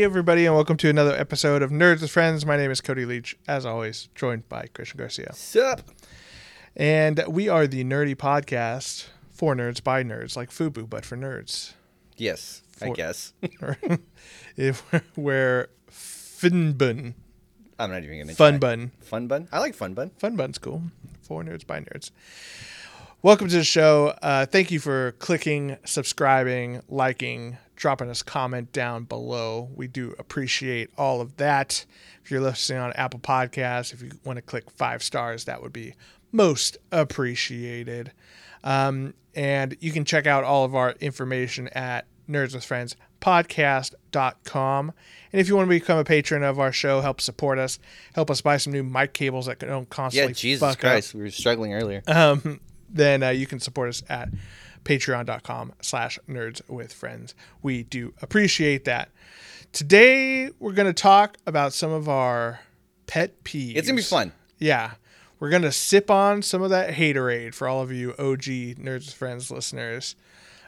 Hey, everybody, and welcome to another episode of Nerds with Friends. My name is Cody Leach, as always, joined by Christian Garcia. Sup? And we are the nerdy podcast for nerds by nerds, like FUBU, but for nerds. Yes, I guess. if we're Funbun. I'm not even gonna. Fun try. Bun. Fun bun. I like fun bun. Fun Bun's cool. For nerds by nerds. Welcome to the show. Uh, thank you for clicking, subscribing, liking, dropping us a comment down below. We do appreciate all of that. If you're listening on Apple Podcasts, if you want to click five stars, that would be most appreciated. Um, and you can check out all of our information at nerdswithfriendspodcast.com. And if you want to become a patron of our show, help support us, help us buy some new mic cables that don't constantly. Yeah, Jesus fuck up Christ, we were struggling earlier. um, then uh, you can support us at patreon.com slash nerds with friends. We do appreciate that. Today we're going to talk about some of our pet peeves. It's gonna be fun. yeah. We're going to sip on some of that haterade for all of you og nerds with friends listeners.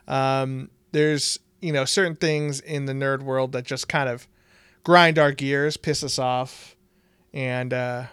Um, there's you know certain things in the nerd world that just kind of grind our gears piss us off and uh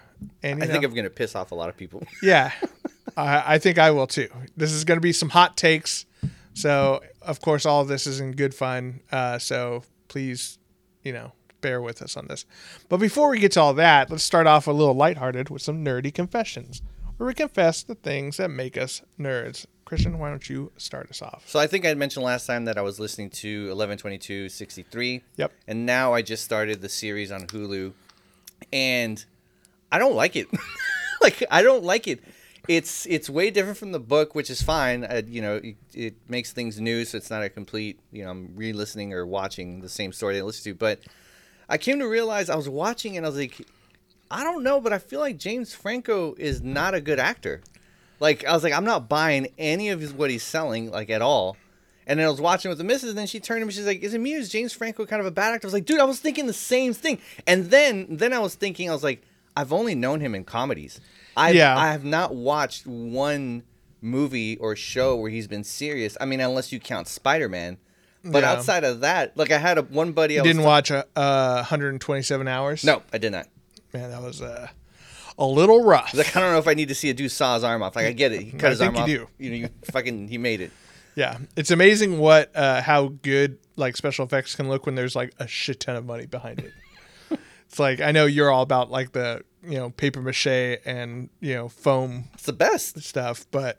and I you think I'm gonna piss off a lot of people. yeah, I, I think I will too. This is going to be some hot takes. So, of course, all of this is in good fun. Uh, so, please, you know, bear with us on this. But before we get to all that, let's start off a little lighthearted with some nerdy confessions, where we confess the things that make us nerds. Christian, why don't you start us off? so I think I mentioned last time that I was listening to 112263. Yep. And now I just started the series on Hulu, and I don't like it. like I don't like it. It's it's way different from the book, which is fine. Uh, you know, it, it makes things new, so it's not a complete. You know, I'm re-listening or watching the same story I listened to. But I came to realize I was watching and I was like, I don't know, but I feel like James Franco is not a good actor. Like I was like, I'm not buying any of his, what he's selling, like at all. And then I was watching with the missus, and then she turned to me, she's like, "Is it me? Is James Franco kind of a bad actor?" I was like, "Dude, I was thinking the same thing." And then, then I was thinking, I was like, "I've only known him in comedies. I Yeah. I have not watched one movie or show where he's been serious. I mean, unless you count Spider Man. But Yeah. outside of that, like I had a one buddy. I didn't watch uh, uh, 127 hours? No, I did not. Man, that was uh, a little rough. Like I don't know if I need to see a dude saw his arm off. Like I get it, he cut I his think arm you off. do. You know, you fucking he made it. Yeah, it's amazing what uh, how good like special effects can look when there's like a shit ton of money behind it. it's like I know you're all about like the you know paper mache and you know foam It's the best. stuff, but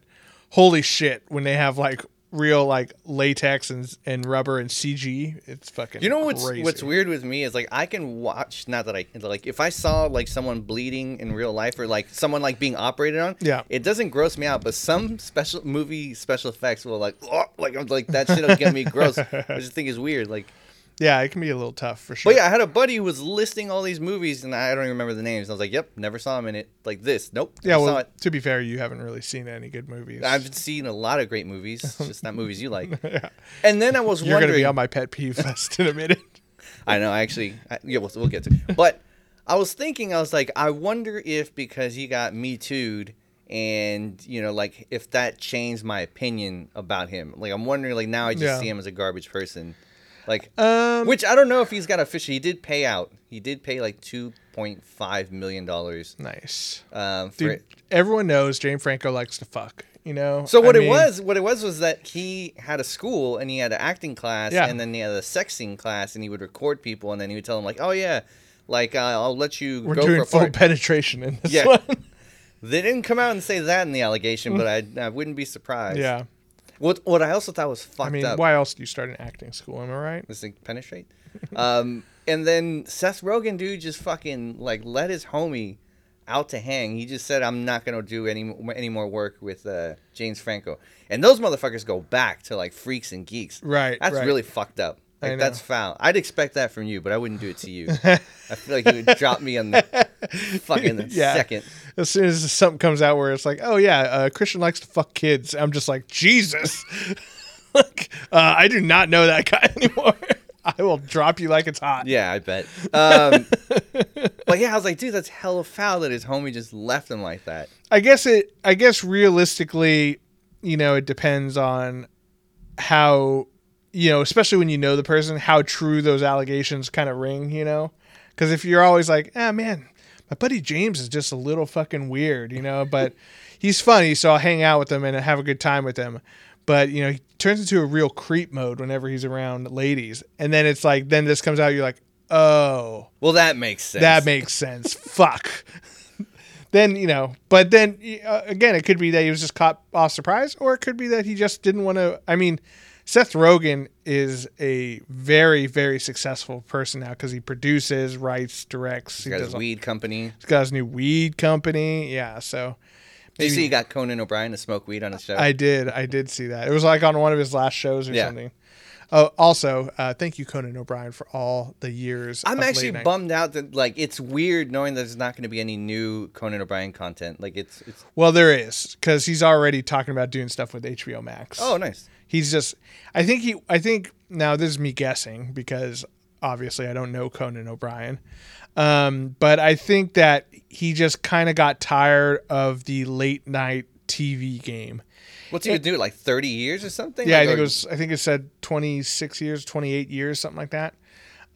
holy shit when they have like real like latex and and rubber and CG, it's fucking. You know what's crazy. what's weird with me is like I can watch not that I like if I saw like someone bleeding in real life or like someone like being operated on, Yeah. it doesn't gross me out. But some special movie special effects will like oh, like I'm like that shit will get me gross. I just think is weird. Like, Yeah, it can be a little tough for sure. but yeah, I had a buddy who was listing all these movies and I don't even remember the names. I was like, yep, never saw him in it. Like this, nope. yeah. Well, saw it. to be fair, you haven't really seen any good movies. I've seen a lot of great movies, just not movies you like. yeah. And then I was You're wondering. gonna be on my pet peeve list in a minute. I know. I actually, I, yeah, we'll, we'll get to. It. But I was thinking, I was like, I wonder if because he got me too'd, and you know, like if that changed my opinion about him. Like I'm wondering, like now I just Yeah. see him as a garbage person. Like, Um, which I don't know if he's got official. He did pay out. He did pay like two point five million dollars. Nice. Um, Dude, it. everyone knows James Franco likes to fuck. You know. So what I it mean, was, what it was, was that he had a school and he had an acting class, Yeah. and then he had a sexing class, and he would record people, and then he would tell them like, "Oh yeah, like uh, I'll let you We're go doing for full part." penetration in this Yeah. one. They didn't come out and say that in the allegation, but I, I wouldn't be surprised. yeah. What what I also thought was fucked I mean, up. why else do you start an acting school? Am I right? was like penetrate. um, and then Seth Rogen, dude, just fucking like let his homie out to hang. He just said, "I'm not gonna do any any more work with uh, James Franco." And those motherfuckers go back to like freaks and geeks. Right, That's right. really fucked up. Like that's foul. I'd expect that from you, but I wouldn't do it to you. I feel like you would drop me on the fucking Yeah. second. As soon as something comes out where it's like, oh yeah, uh, Christian likes to fuck kids, I'm just like, Jesus. like, uh, I do not know that guy anymore. I will drop you like it's hot. Yeah, I bet. Um, but yeah, I was like, dude, that's hella foul that his homie just left him like that. I guess it. I guess realistically, you know, it depends on how, you know, especially when you know the person, how true those allegations kind of ring. You know, because if you're always like, ah, man, my buddy James is just a little fucking weird, you know, but he's funny, so I'll hang out with him and have a good time with him. But you know, he turns into a real creep mode whenever he's around ladies, and then it's like, then this comes out, you're like, oh. Well, that makes sense. That makes sense. Fuck. then you know, but then uh, again, it could be that he was just caught off surprise, or it could be that he just didn't want to. I mean, Seth Rogen is a very, very successful person now because he produces, writes, directs. He's He got does his all- weed company. he's got his new weed company. Yeah, so Did you see he got Conan O'Brien to smoke weed on his show? I did, I did see that. It was like on one of his last shows or Yeah. something. Oh, also, uh, thank you, Conan O'Brien, for all the years. I'm of actually bummed out that like it's weird knowing that there's not going to be any new Conan O'Brien content. Like it's it's Well, there is because he's already talking about doing stuff with HBO Max. oh nice. He's just. I think he. I think now this is me guessing because obviously I don't know Conan O'Brien, um, but I think that he just kind of got tired of the late night TV game. What's he been doing? Like 30 years or something? Yeah, I think or- it was. I think it said twenty six years, twenty eight years, something like that.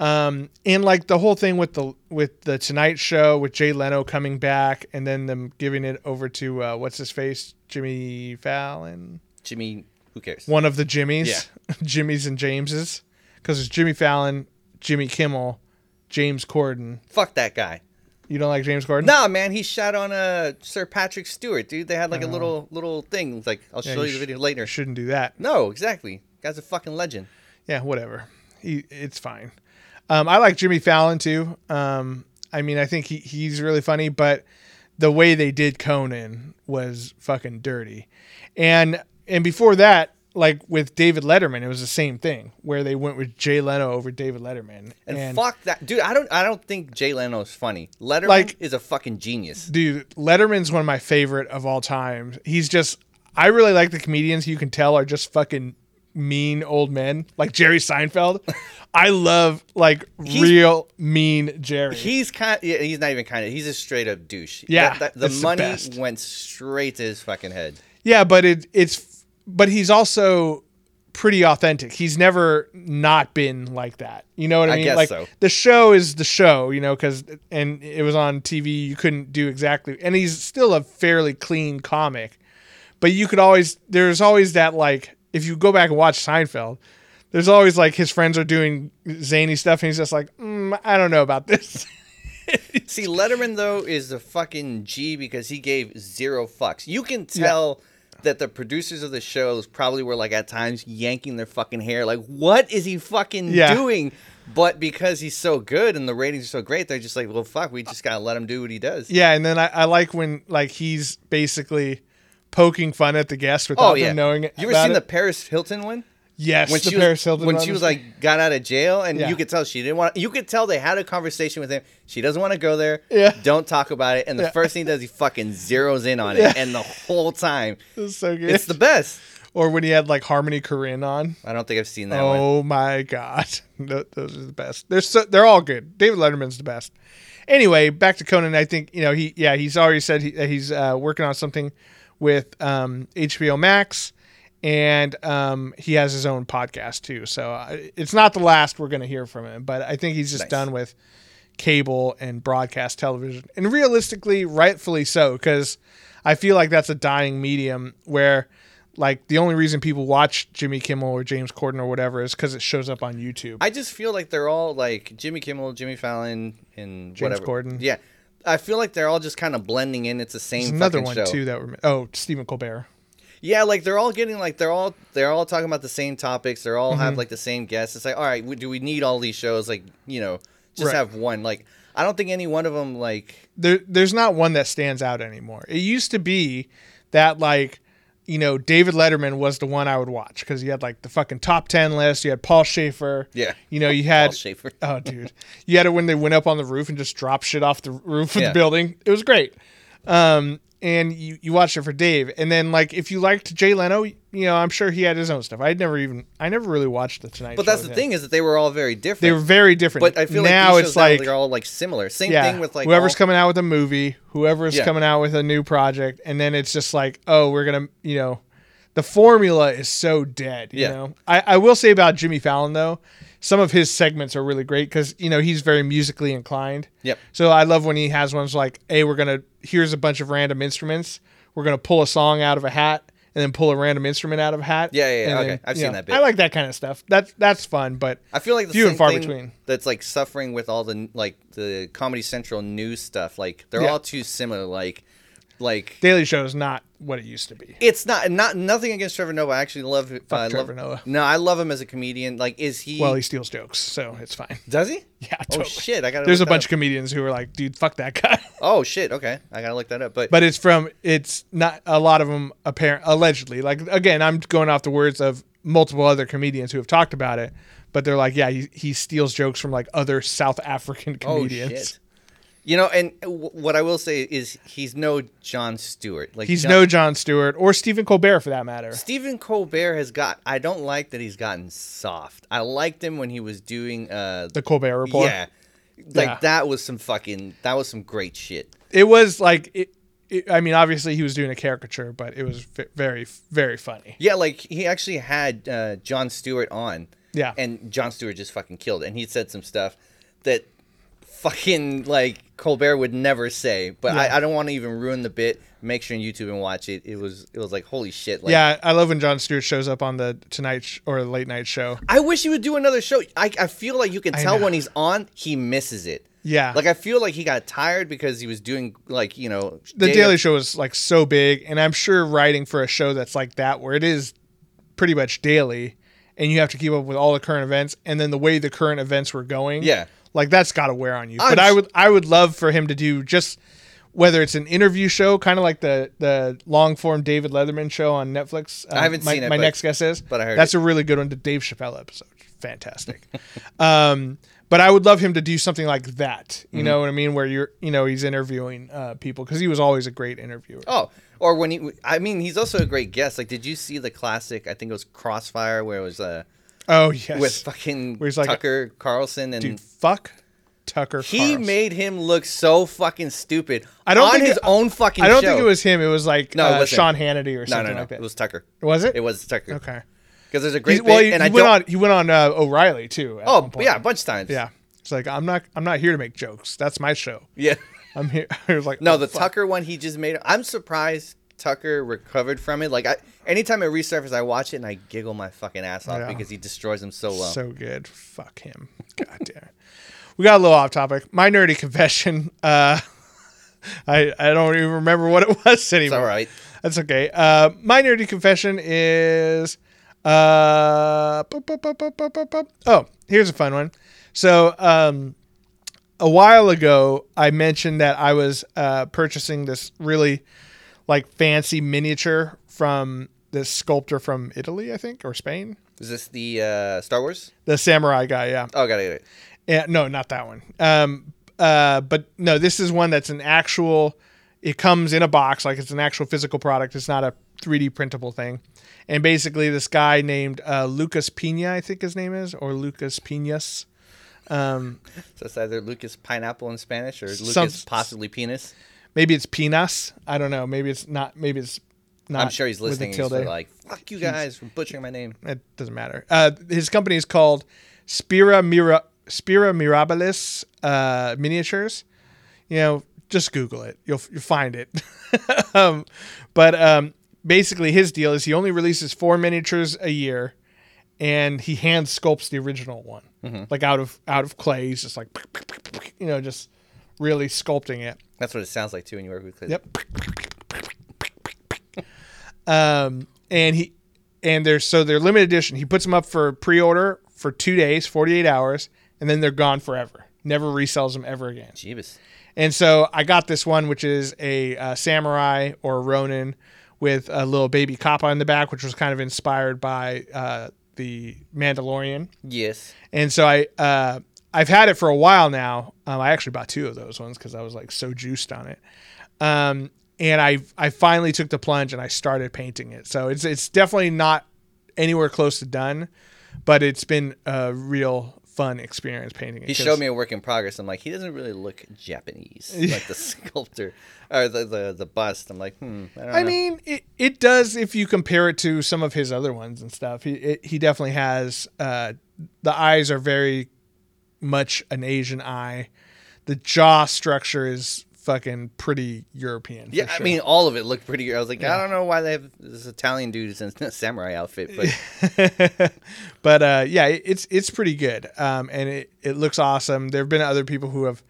Um, and like the whole thing with the with the Tonight Show with Jay Leno coming back, and then them giving it over to uh, what's his face, Jimmy Fallon. Jimmy. Who cares? one of the Jimmys, Jimmys and Jameses, because it's Jimmy Fallon, Jimmy Kimmel, James Corden. Fuck that guy. You don't like James Corden? Nah, man, he shot on uh, Sir Patrick Stewart, dude. They had like a little little thing. Like I'll Yeah, show you you the video later. Shouldn't do that. No, exactly. Guy's a fucking legend. Yeah, whatever. He, it's fine. Um, I like Jimmy Fallon too. Um, I mean, I think he, he's really funny, but the way they did Conan was fucking dirty. And and before that, like with David Letterman, it was the same thing where they went with Jay Leno over David Letterman. And, fuck that, dude. I don't. I don't think Jay Leno is funny. Letterman Like- is a fucking genius. dude letterman's one of my favorite of all time he's just i really like the comedians you can tell are just fucking mean old men like jerry seinfeld i love like real mean jerry He's kind. Yeah, he's not even kind of. He's a straight up douche. Yeah, That- that- the the money best. went straight to his fucking head. yeah but it it's but he's also pretty authentic he's never not been like that you know what i I mean guess like so. the show is the show you know because and it was on tv you couldn't do exactly and he's still a fairly clean comic but you could always there's always that like if you go back and watch Seinfeld, there's always like his friends are doing zany stuff and he's just like, mm, I don't know about this. See, Letterman though is the fucking G because he gave zero fucks. You can tell that the producers of the shows probably were like at times yanking their fucking hair, like, what is he fucking Yeah. doing? But because he's so good and the ratings are so great, they're just like, well, fuck, we just gotta let him do what he does. yeah, and then I, I like when like he's basically poking fun at the guests without Oh yeah, them knowing it. You ever seen it. the Paris Hilton one? Yes when the she Paris was, Hilton when she was like got out of jail and Yeah. you could tell she didn't want you could tell they had a conversation with him she doesn't want to go there Yeah. don't talk about it and the Yeah. first thing he does he fucking zeroes in on it Yeah. and the whole time It's so good. it's the best or when he had like Harmony Korine on. i don't think i've seen that one Oh my god, those are the best. They're so, they're all good. David Letterman's the best. Anyway, back to Conan. I think you know he yeah he's already said he, that he's uh, working on something with um, HBO Max, and um, he has his own podcast too. So uh, it's not the last we're going to hear from him, but I think he's just Nice. done with cable and broadcast television. And realistically, rightfully so, because I feel like that's a dying medium where like the only reason people watch Jimmy Kimmel or James Corden or whatever is because it shows up on YouTube. I just feel like they're all like Jimmy Kimmel, Jimmy Fallon, and James whatever. Corden. Yeah, I feel like they're all just kind of blending in. It's the same There's another one show. too that were oh Stephen Colbert. Yeah, like they're all getting like they're all they're all talking about the same topics. They're all Mm-hmm. have like the same guests. It's like, all right, do we need all these shows? Like, you know, just Right. have one. Like, I don't think any one of them like. there there's not one that stands out anymore. It used to be that like you know David Letterman was the one I would watch because he had like the fucking top ten list. You had Paul Shaffer. Yeah. You know you had Paul Shaffer. oh dude, you had it when they went up on the roof and just dropped shit off the roof of Yeah. the building. It was great. Um, and you you watched it for Dave, and then like if you liked Jay Leno, you know I'm sure he had his own stuff. I'd never even I never really watched the Tonight. But that's the thing is that they were all very different. They were very different. But I feel like now these it's like they're all like similar. Same yeah, thing with like whoever's all- coming out with a movie, whoever's Yeah. coming out with a new project, and then it's just like, oh, we're gonna, you know, the formula is so dead. You Yeah. know, I, I will say about Jimmy Fallon though, some of his segments are really great because you know he's very musically inclined. Yep. So I love when he has ones like, hey, we're gonna here's a bunch of random instruments. We're gonna pull a song out of a hat. And then pull a random instrument out of a hat. Yeah, yeah, yeah, okay. then, I've seen know, that bit. I like that kind of stuff. That's that's fun, but I feel like the few same and far thing between. that's like suffering with all the like the Comedy Central news stuff. Like they're Yeah. all too similar. Like, like Daily Show is not what it used to be. it's not not nothing against Trevor Noah. I actually love uh, Trevor love, Noah. No, I love him as a comedian. Like, is he? Well, he steals jokes, so it's fine. does he? Yeah, Oh shit! I got. There's a bunch of comedians who are like, dude, fuck that guy. Oh shit! Okay, I gotta look that up. But, But it's from, it's not a lot of them apparent, allegedly. Like, again, I'm going off the words of multiple other comedians who have talked about it. But they're like, yeah, he, he steals jokes from like other South African oh comedians. shit! You know, and w- what I will say is he's no Jon Stewart. Like He's Jon- no Jon Stewart or Stephen Colbert for that matter. Stephen Colbert has got. I don't like that he's gotten soft. I liked him when he was doing. uh The Colbert Report. Yeah, like Yeah. that was some fucking. That was some great shit. It was like, it, it, I mean, obviously he was doing a caricature, but it was very, very funny. Yeah, like he actually had uh, Jon Stewart on. Yeah. And Jon Stewart just fucking killed. it. And he said some stuff that fucking like Colbert would never say. But Yeah. I, I don't want to even ruin the bit. Make sure on YouTube and watch it. It was it was like holy shit. Like, yeah, I love when Jon Stewart shows up on the Tonight sh- or Late Night Show. I wish he would do another show. I, I feel like you can tell when he's on, he misses it. Yeah. Like I feel like he got tired because he was doing like you know the Daily of- Show was like so big, and I'm sure writing for a show that's like that, where it is pretty much daily, and you have to keep up with all the current events, and then the way the current events were going, Yeah. Like that's got to wear on you. I'm but I would, I would love for him to do just whether it's an interview show, kind of like the the long form David Letterman show on Netflix. uh, I haven't my, seen it, My but- next guess is, but I heard that's a really good one. The Dave Chappelle episode, fantastic. um, but I would love him to do something like that. You Mm-hmm. know what I mean? Where you're, you know, he's interviewing uh, people because he was always a great interviewer. Oh, or when he, I mean, he's also a great guest. Like, did you see the classic? I think it was Crossfire, where it was uh, Oh yes, with fucking Where he's like- Tucker Carlson, and dude, fuck Tucker. he Carlson. made him look so fucking stupid. I don't on think his it- own fucking. I don't show. think it was him. It was like No, uh. Sean Hannity or something no, no. like that. it was Tucker. was it? It was Tucker. okay. Because there's a great well, bit, he, and he I went on. He went on uh, O'Reilly too. at oh, one point. yeah, a bunch of times. yeah. It's like I'm not. I'm not here to make jokes. That's my show. yeah. I'm here. I was like, No, oh, the fuck. Tucker one he just made. I'm surprised Tucker recovered from it. Like, I anytime it resurfaces, I watch it and I giggle my fucking ass off Yeah. because he destroys them so well. So good. Fuck him. God damn. We got a little off topic. My nerdy confession. Uh, I I don't even remember what it was it's anymore. all right. That's okay. Uh, my nerdy confession is. Uh. Oh, here's a fun one. So, um, a while ago, I mentioned that I was uh, purchasing this really like fancy miniature from this sculptor from Italy, I think, or Spain. Is this the uh, Star Wars? The samurai guy, yeah. Oh, got it. Yeah, no, not that one. Um, uh, but no, this is one that's an actual. It comes in a box, like it's an actual physical product. It's not a 3D printable thing. And basically, this guy named uh, Lucas Pina, I think his name is, or Lucas Pinas. Um, So it's either Lucas pineapple in Spanish or Lucas Some- possibly penis. maybe it's Pinas. I don't know. Maybe it's not. Maybe it's. I'm sure he's listening. He's like, "Fuck you guys for butchering my name." It doesn't matter. Uh, his company is called Spira Mira Spira Mirabilis uh, miniatures. You know, just Google it. You'll you'll find it. um, but um, basically, his deal is he only releases four miniatures a year, and he hand sculpts the original one, like out of out of clay. He's just like, you know, just really sculpting it. That's what it sounds like too when you work with kids. Yep. Um, and he and they're so they're limited edition. He puts them up for pre-order for two days, forty-eight hours, and then they're gone forever. Never resells them ever again. Jeebus. And so I got this one, which is a uh, samurai or Ronin with a little baby kappa in the back, which was kind of inspired by uh, the Mandalorian. Yes. And so I uh, I've had it for a while now. Um, I actually bought two of those ones because I was like so juiced on it. Um, and I I finally took the plunge and I started painting it. So it's it's definitely not anywhere close to done, but it's been a real fun experience painting it. He showed me a work in progress. I'm like, he doesn't really look Japanese, like the sculptor or the, the the bust. I'm like, hmm. I, don't I mean, it, it does if you compare it to some of his other ones and stuff. He it, he definitely has uh, the eyes are very much an Asian eye. The jaw structure is fucking pretty European. yeah, I mean, all of it looked pretty. I was like, I don't know why they have this Italian dude in a samurai outfit, but but uh, yeah, it's it's pretty good, um, and it, it looks awesome. There have been other people who have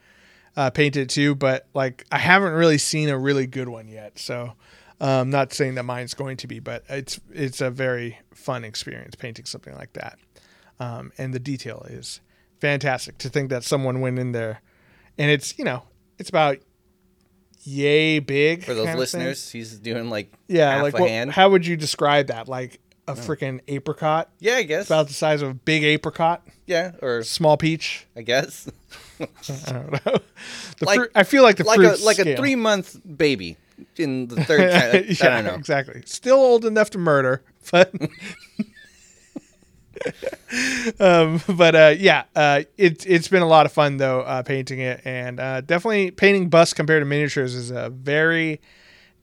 uh, painted too, but like I haven't really seen a really good one yet. So um, not saying that mine's going to be, but it's it's a very fun experience painting something like that, um, and the detail is fantastic. To think that someone went in there, and it's you know it's about yay big for those kind of thing. listeners, he's doing like Yeah, half like a what, hand. how would you describe that? Like a freaking apricot, yeah, I guess. about the size of a big apricot, yeah, or small peach. I guess I don't know. The Like- fruit, I feel like the like a fruit like a three month baby in the third. I, I don't know. exactly. Still old enough to murder, but um, but uh, yeah, uh, it's it's been a lot of fun though uh, painting it, and uh, definitely painting busts compared to miniatures is a very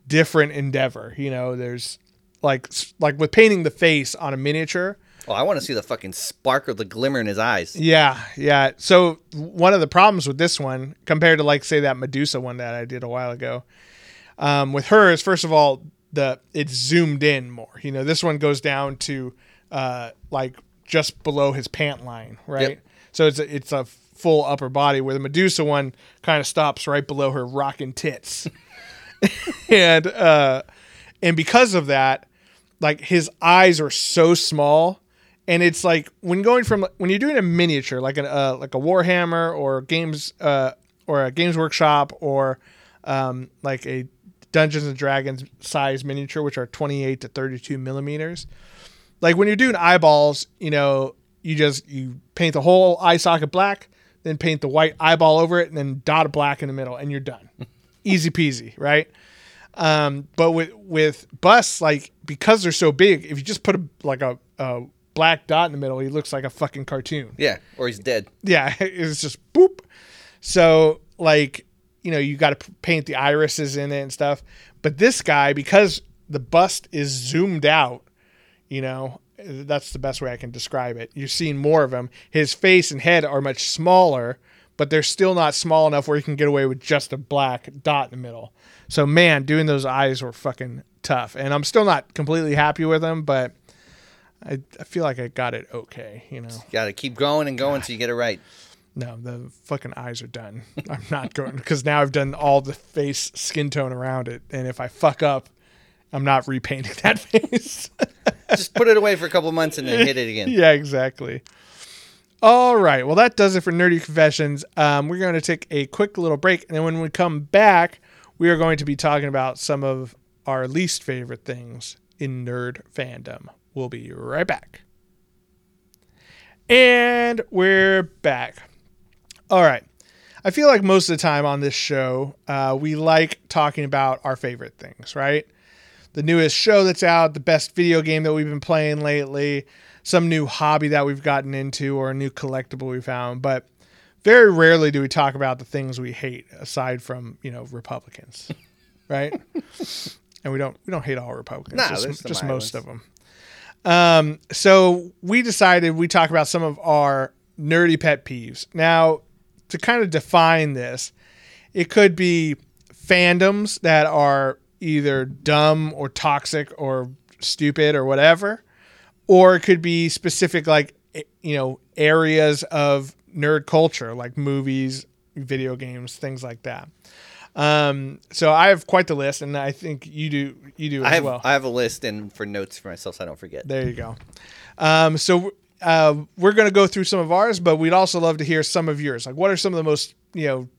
different endeavor. You know, there's like like with painting the face on a miniature. Oh, I want to see the fucking sparkle, the glimmer in his eyes. Yeah, yeah. So one of the problems with this one, compared to like say that Medusa one that I did a while ago, um, with her is first of all the it's zoomed in more. You know, this one goes down to uh, like just below his pant line, right? Yep. So it's a, it's a full upper body where the Medusa one kind of stops right below her rocking tits, and uh, and because of that, like his eyes are so small and it's like when going from when you're doing a miniature like a uh, like a warhammer or games uh, or a games workshop or um, like a dungeons and dragons size miniature which are 28 to 32 millimeters like when you're doing eyeballs you know you just you paint the whole eye socket black then paint the white eyeball over it and then dot a black in the middle and you're done easy peasy right um, but with with busts, like because they're so big, if you just put a like a, a black dot in the middle, he looks like a fucking cartoon. Yeah, or he's dead. Yeah, it's just boop. So like you know you got to paint the irises in it and stuff. But this guy, because the bust is zoomed out, you know that's the best way I can describe it. You're seeing more of him. His face and head are much smaller, but they're still not small enough where you can get away with just a black dot in the middle. So man, doing those eyes were fucking tough, and I'm still not completely happy with them, but I, I feel like I got it okay. You know. Got to keep going and going until you get it right. No, the fucking eyes are done. I'm not going because now I've done all the face skin tone around it, and if I fuck up, I'm not repainting that face. Just put it away for a couple months and then hit it again. yeah, exactly. All right. Well, that does it for Nerdy Confessions. Um, we're going to take a quick little break, and then when we come back, we are going to be talking about some of our least favorite things in nerd fandom. We'll be right back. And we're back. All right. I feel like most of the time on this show, uh, we like talking about our favorite things, right? The newest show that's out, the best video game that we've been playing lately, some new hobby that we've gotten into, or a new collectible we found. But very rarely do we talk about the things we hate, aside from you know Republicans, right? and we don't we don't hate all Republicans, Nah, just, just most of them. Um, so we decided we talk about some of our nerdy pet peeves. Now, to kind of define this, it could be fandoms that are either dumb or toxic or stupid or whatever, or it could be specific like you know areas of nerd culture like movies, video games, things like that. Um, so I have quite the list, and I think you do. You do as I have well. I have a list and for notes for myself so I don't forget. There you go. Um, so uh, we're going to go through some of ours, but we'd also love to hear some of yours. Like, what are some of the most you know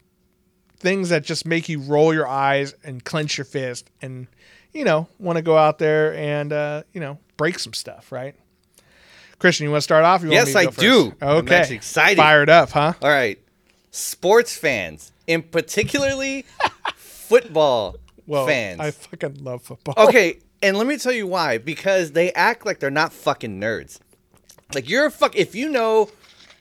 things that just make you roll your eyes and clench your fist, and you know want to go out there and uh, you know break some stuff, right? Christian, you want to start off? You want Yes, me to I do. Okay, actually excited. Fired up, huh? All right. Sports fans, in particularly football Well, fans. I fucking love football. okay, and let me tell you why. Because they act like they're not fucking nerds. Like you're a fuck. If you know,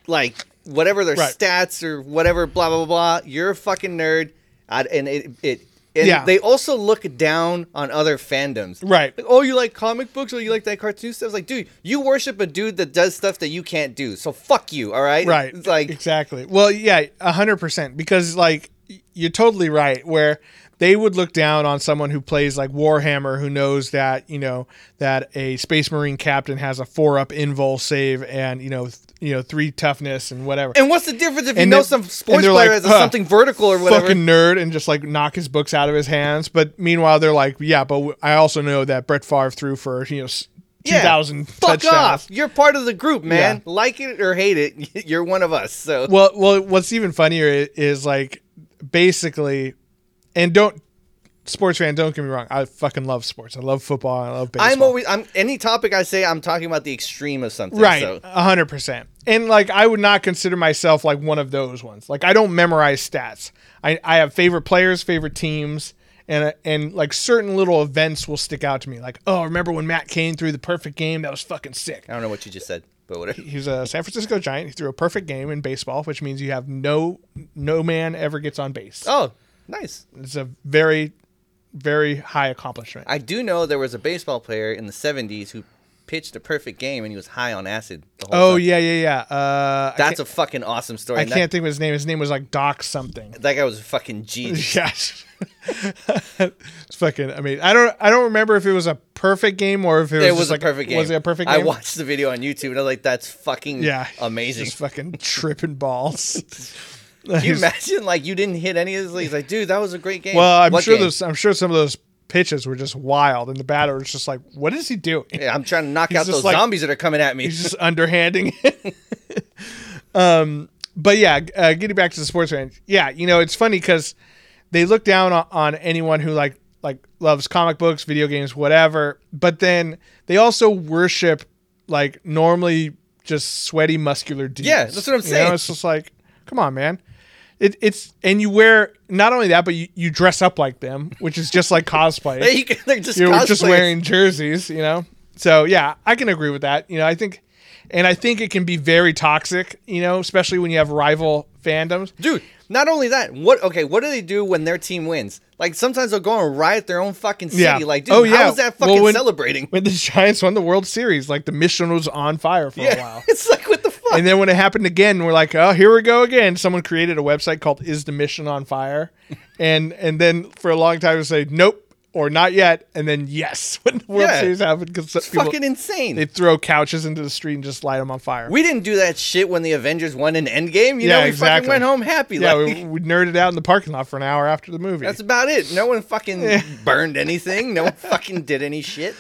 like whatever their Right. stats or whatever, blah blah blah, blah you're a fucking nerd. i and it it. And Yeah. they also look down on other fandoms. Right. Like, oh, you like comic books or you like that cartoon stuff? It's like, dude, you worship a dude that does stuff that you can't do. So fuck you, all right? Right. It's like, exactly. Well, yeah, a hundred percent. Because like you're totally right. Where they would look down on someone who plays like Warhammer, who knows that you know that a Space Marine captain has a four up invul save and you know th- you know three toughness and whatever. and what's the difference if you And know some sports player like, has "Huh, something vertical or whatever? Fucking nerd and just like knock his books out of his hands. But meanwhile, they're like, yeah, but w- I also know that Brett Favre threw for you know two Yeah. Fuck touchdowns. off. You're part of the group, man. Yeah. Like it or hate it, you're one of us. So Well, well, what's even funnier is like basically, and don't sports fan. Don't get me wrong. I fucking love sports. I love football. I love baseball. I'm always I'm any topic I say, I'm talking about the extreme of something. right, So hundred percent. And like, I would not consider myself like one of those ones. Like, I don't memorize stats. I I have favorite players, favorite teams. And, and like certain little events will stick out to me. Like, oh, remember when Matt Cain threw the perfect game? That was fucking sick. I don't know what you just said, but whatever. He's a San Francisco Giant. He threw a perfect game in baseball, which means you have no no man ever gets on base. Oh, nice. It's a very, very high accomplishment. I do know there was a baseball player in the 70s who pitched a perfect game and he was high on acid the whole oh time. yeah, yeah, yeah. Uh, That's a fucking awesome story. I and can't think of his name. His name was like Doc something. That guy was a fucking genius. Yes. it's fucking. I mean, I don't. I don't remember if it was a perfect game or if it was, It was a like, perfect game. Was it a perfect game? I watched the video on YouTube and I was like, "That's fucking Yeah, amazing." Just fucking tripping balls. Can you imagine like you didn't hit any of those? He's like, "Dude, that was a great game." Well, I'm What sure game? those. I'm sure some of those pitches were just wild, and the batter was just like, "What is he doing?" Yeah, I'm trying to knock He's out those like- zombies that are coming at me. He's just underhanding um, but yeah, uh, getting back to the sports range. yeah, you know, it's funny because they look down on, on anyone who like like loves comic books, video games, whatever. But then they also worship like normally just sweaty, muscular dudes. Yeah, that's what I'm You saying. know, it's just like, come on, man. It, it's and you wear not only that, but you, you dress up like them, which is just like cosplay They- they're just you're just wearing jerseys, you know. So yeah, I can agree with that. You know, I think, and I think it can be very toxic. You know, especially when you have rival fandoms. Dude, not only that, what okay, what do they do when their team wins? Like sometimes they'll go and riot their own fucking city. Yeah. Like, dude, Oh, yeah. how is that Well, fucking when- celebrating? When the Giants won the World Series, like the mission was on fire for a while. It's like what the fuck? And then when it happened again, we're like, oh, here we go again. Someone created a website called "Is the Mission on Fire?" and and then for a long time we say nope or not yet, and then yes when the World Yeah. Series happened because it's fucking insane. they throw couches into the street and just light them on fire. we didn't do that shit when the Avengers won in Endgame. You Yeah, know, we exactly. fucking went home happy. yeah, like, we, we nerded out in the parking lot for an hour after the movie. that's about it. No one fucking burned anything. No one fucking did any shit.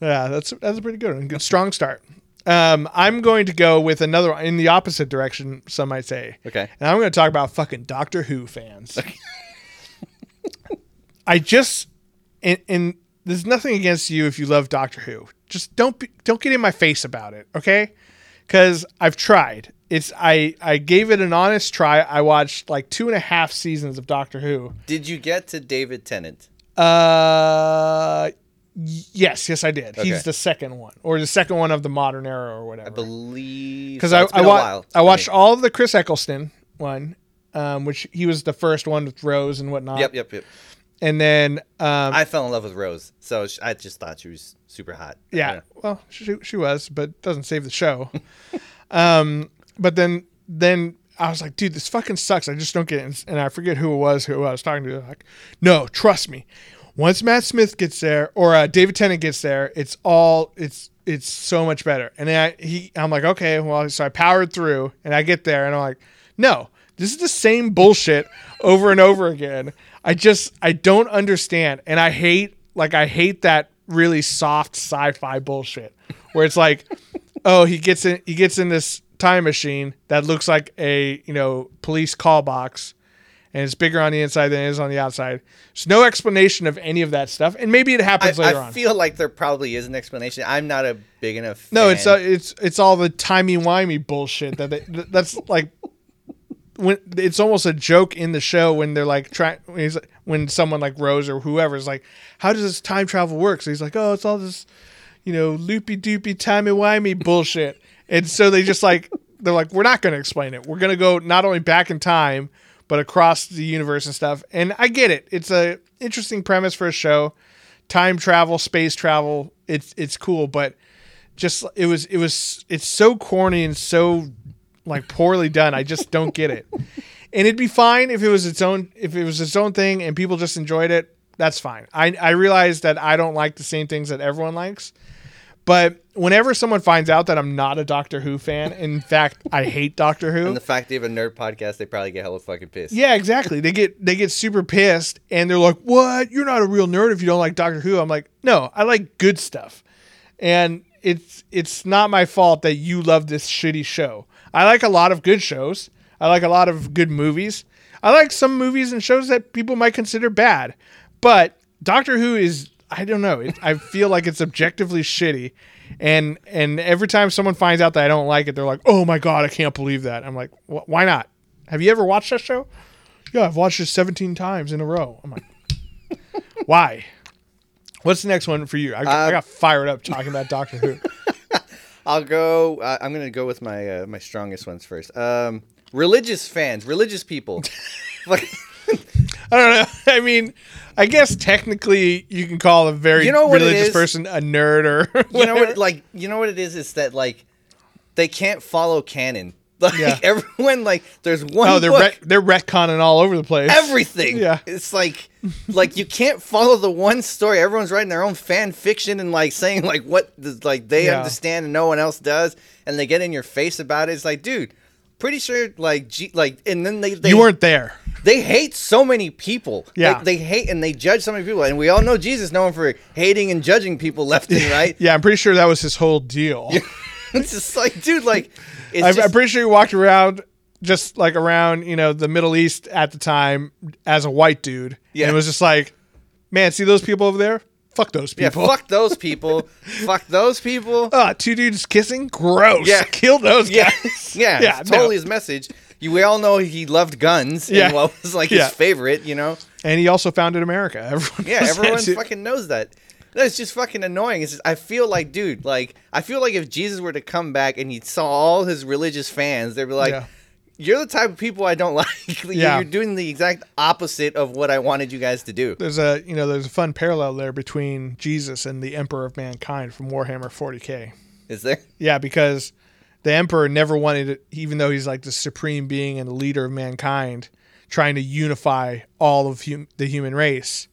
Yeah, that's that's a pretty good one. Good strong start. Um, I'm going to go with another one in the opposite direction. Some might say. Okay. And I'm going to talk about fucking Doctor Who fans. I just and, and there's nothing against you if you love Doctor Who. Just don't be, don't get in my face about it, okay? Because I've tried. It's I I gave it an honest try. I watched like two and a half seasons of Doctor Who. Did you get to David Tennant? Uh, yes, yes, I did. Okay. He's the second one, or the second one of the modern era, or whatever. I believe Because. I I, wa- I watched all of the Chris Eccleston one, um, which he was the first one with Rose and whatnot. Yep, yep, yep. And then, um, I fell in love with Rose, so sh- I just thought she was super hot. yeah, well, she she was, but doesn't save the show. um, but then then I was like, dude, this fucking sucks. I just don't get it. And I forget who it was who I was talking to. Like, no, trust me. Once Matt Smith gets there or uh, David Tennant gets there, it's all it's it's so much better. And then I, he, I'm like, okay, well, so I powered through, and I get there, and I'm like, no, this is the same bullshit over and over again. I just I don't understand, and I hate like I hate that really soft sci-fi bullshit where it's like, oh, he gets in he gets in this time machine that looks like a you know police call box and it's bigger on the inside than it is on the outside. There's no explanation of any of that stuff, and maybe it I, happens later I on. feel like there probably is an explanation. I'm not a big enough. no, it's uh, fan. it's it's all the timey wimey bullshit that they, that's like when it's almost a joke in the show when they're like when, someone like Rose or whoever is like, how does this time travel work? So he's like, oh, it's all this, you know, loopy doopy timey wimey bullshit, and so they just like they're like, we're not going to explain it. We're going to go not only back in time but across the universe and stuff. And I get it. It's a interesting premise for a show. Time travel, space travel, it's it's cool, but just it was it was it's so corny and so like poorly done. I just don't get it. And it'd be fine if it was its own if it was its own thing and people just enjoyed it. That's fine. I I realize that I don't like the same things that everyone likes. But whenever someone finds out that I'm not a Doctor Who fan, in fact, I hate Doctor Who. and the fact they have a nerd podcast, they probably get hella fucking pissed. Yeah, exactly. They get they get super pissed and they're like, "What? You're not a real nerd if you don't like Doctor Who." I'm like, "No, I like good stuff." And it's it's not my fault that you love this shitty show. I like a lot of good shows. I like a lot of good movies. I like some movies and shows that people might consider bad. But Doctor Who is I don't know. It, I feel like it's objectively shitty. And and every time someone finds out that I don't like it, they're like, "Oh my god, I can't believe that." I'm like, "Why not? Have you ever watched that show?" Yeah, I've watched it 17 times in a row. I'm like, "Why?" What's the next one for you? I, I got fired up talking about Doctor Who. I'll go. Uh, I'm gonna go with my uh, my strongest ones first. Um, religious fans, religious people. Like, I don't know. I mean, I guess technically you can call a very You know religious person a nerd or you know what? Like, you know what it is? Is that like they can't follow canon. Like Yeah. everyone, like there's one. Oh, they're book, they're retconning all over the place. everything. Yeah. It's like like you can't follow the one story. Everyone's writing their own fan fiction and like saying like what like they Yeah. understand and no one else does, and they get in your face about it. It's like, dude, pretty sure like G- like, and then they, they you weren't there. they hate so many people. Yeah. Like, they hate and they judge so many people, and we all know Jesus known for hating and judging people left and right. Yeah, I'm pretty sure that was his whole deal. it's just like, dude, like I'm, just, I'm pretty sure he walked around just like around, you know, the Middle East at the time as a white dude. Yeah. And it was just like, man, see those people over there? Fuck those yeah, people. fuck those people, fuck those people. Ah, two dudes kissing? Gross. Yeah. Kill those Yeah, guys. yeah, Yeah, it's no. totally his message. You, we all know he loved guns Yeah. and what was like Yeah. his favorite, you know. And he also founded America. Everyone Yeah, everyone fucking knows that. That's just fucking annoying. It's just, I feel like, dude, like I feel like if Jesus were to come back and he saw all his religious fans, they'd be like, Yeah. "You're the type of people I don't like. You're- Yeah. You're doing the exact opposite of what I wanted you guys to do." There's a you know there's a fun parallel there between Jesus and the Emperor of Mankind from Warhammer 40k. Is there? Yeah, because the Emperor never wanted it, even though he's like the supreme being and the leader of mankind, trying to unify all of hum- the human race.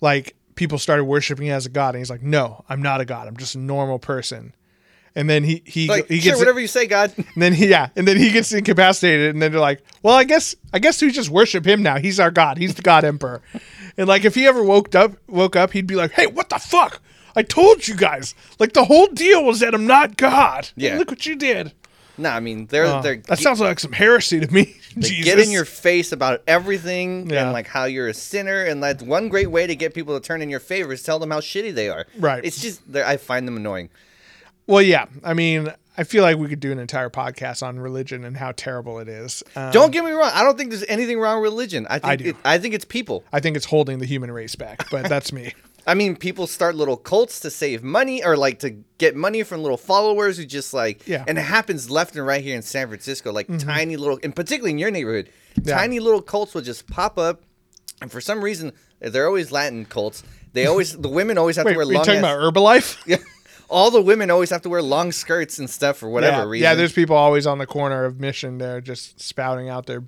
Like people started worshiping him as a god, and he's like, "No, I'm not a god. I'm just a normal person." And then he he Like, he sure, gets whatever you say, God. and then he, yeah, and then he gets incapacitated, and then they're like, "Well, I guess I guess we just worship him now. He's our god. He's the god emperor." And like, if he ever woke up, woke up, he'd be like, "Hey, what the fuck? I told you guys. Like, the whole deal was that I'm not God. Yeah. look what you did. No, I mean they're Uh, they're that sounds like some heresy to me. they Jesus. get in your face about everything Yeah. and like how you're a sinner, and that's one great way to get people to turn in your favor is tell them how shitty they are. Right. It's just I find them annoying. well, yeah. I mean, I feel like we could do an entire podcast on religion and how terrible it is. Um, Don't get me wrong. I don't think there's anything wrong with religion. I think I do. It, I think it's people. I think it's holding the human race back, but that's me. I mean, people start little cults to save money or like to get money from little followers who just like, Yeah. Mm-hmm. and it happens left and right here in San Francisco. Like tiny little, and particularly in your neighborhood, Yeah. tiny little cults will just pop up, and for some reason, they're always Latin cults. They always, the women always have Wait, to wear are you long. talking ass- about Herbalife? Yeah. all the women always have to wear long skirts and stuff for whatever yeah, reason. yeah, there's people always on the corner of Mission there just spouting out their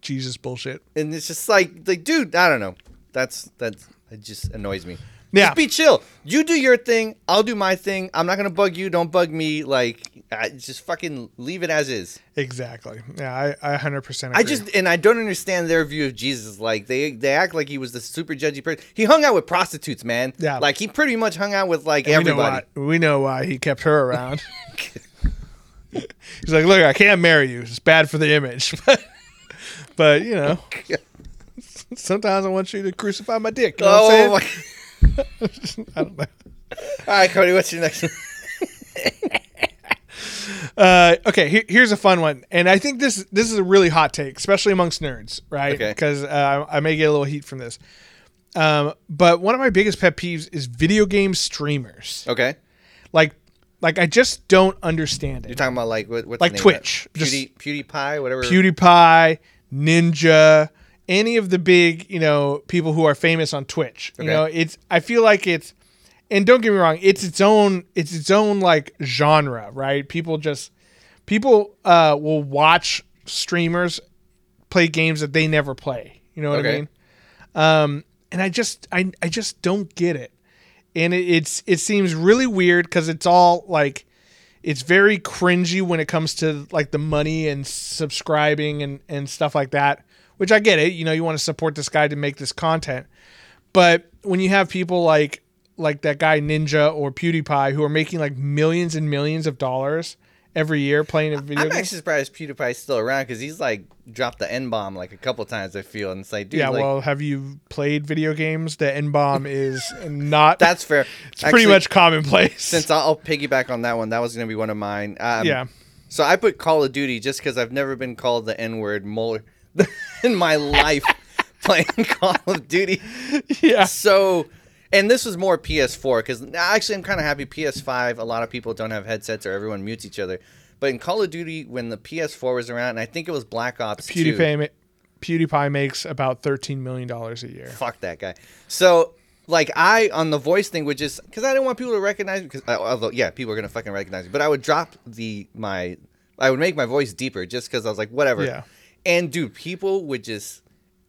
Jesus bullshit. and it's just like like dude, I don't know. That's that's it just annoys me. Yeah. Just be chill. You do your thing. I'll do my thing. I'm not gonna bug you. Don't bug me. Like, I, just fucking leave it as is. Exactly. Yeah, I, I 100% agree. I just and I don't understand their view of Jesus. Like they they act like he was the super judgy person. He hung out with prostitutes, man. Yeah. Like he pretty much hung out with like we know, everybody. why, we know why he kept her around. He's like, look, I can't marry you. It's bad for the image. but, but, you know, sometimes I want you to crucify my dick. You know Oh what my. I'm saying? I don't know. All right, Cody. What's your next? one? Uh, okay, here, here's a fun one, and I think this this is a really hot take, especially amongst nerds, right? Okay. Because uh, I may get a little heat from this. Um, but one of my biggest pet peeves is video game streamers. Okay. Like, like I just don't understand it. You're talking about like what, what's Like the name of that? Twitch. Pewdie, PewDiePie, whatever. PewDiePie, Ninja, any of the big, you know, people who are famous on Twitch. You Okay. know, it's I feel like it's and don't get me wrong, it's its own it's its own like genre, right? People just people uh will watch streamers play games that they never play. You know what I mean? Um and I just I I just don't get it. And it, it's it seems really weird cuz it's all like it's very cringy when it comes to like the money and subscribing and and stuff like that which i get it you know you want to support this guy to make this content but when you have people like like that guy ninja or pewdiepie who are making like millions and millions of dollars every year playing a video I'm game actually surprised PewDiePie's still around because he's like dropped the N bomb like a couple times. I feel and it's like, dude, yeah like, well have you played video games the n-bomb is not that's fair. it's pretty much commonplace Since I'll, I'll piggyback on that one, that was gonna be one of mine. Um, yeah So I put Call of Duty just because I've never been called the N word more in my life playing Call of Duty. yeah So, and this was more PS4 because actually I'm kind of happy PS5. A lot of people don't have headsets or everyone mutes each other. But in Call of Duty, when the PS4 was around, and I think it was Black Ops 2. pewdiepie, ma- pewdiepie makes about 13 million dollars a year Fuck that guy. So, like, I on the voice thing would just because I didn't want people to recognize me. Because uh, although, yeah, people are gonna fucking recognize me, but I would drop the my, I would make my voice deeper just because I was like, whatever. Yeah. And dude, people would just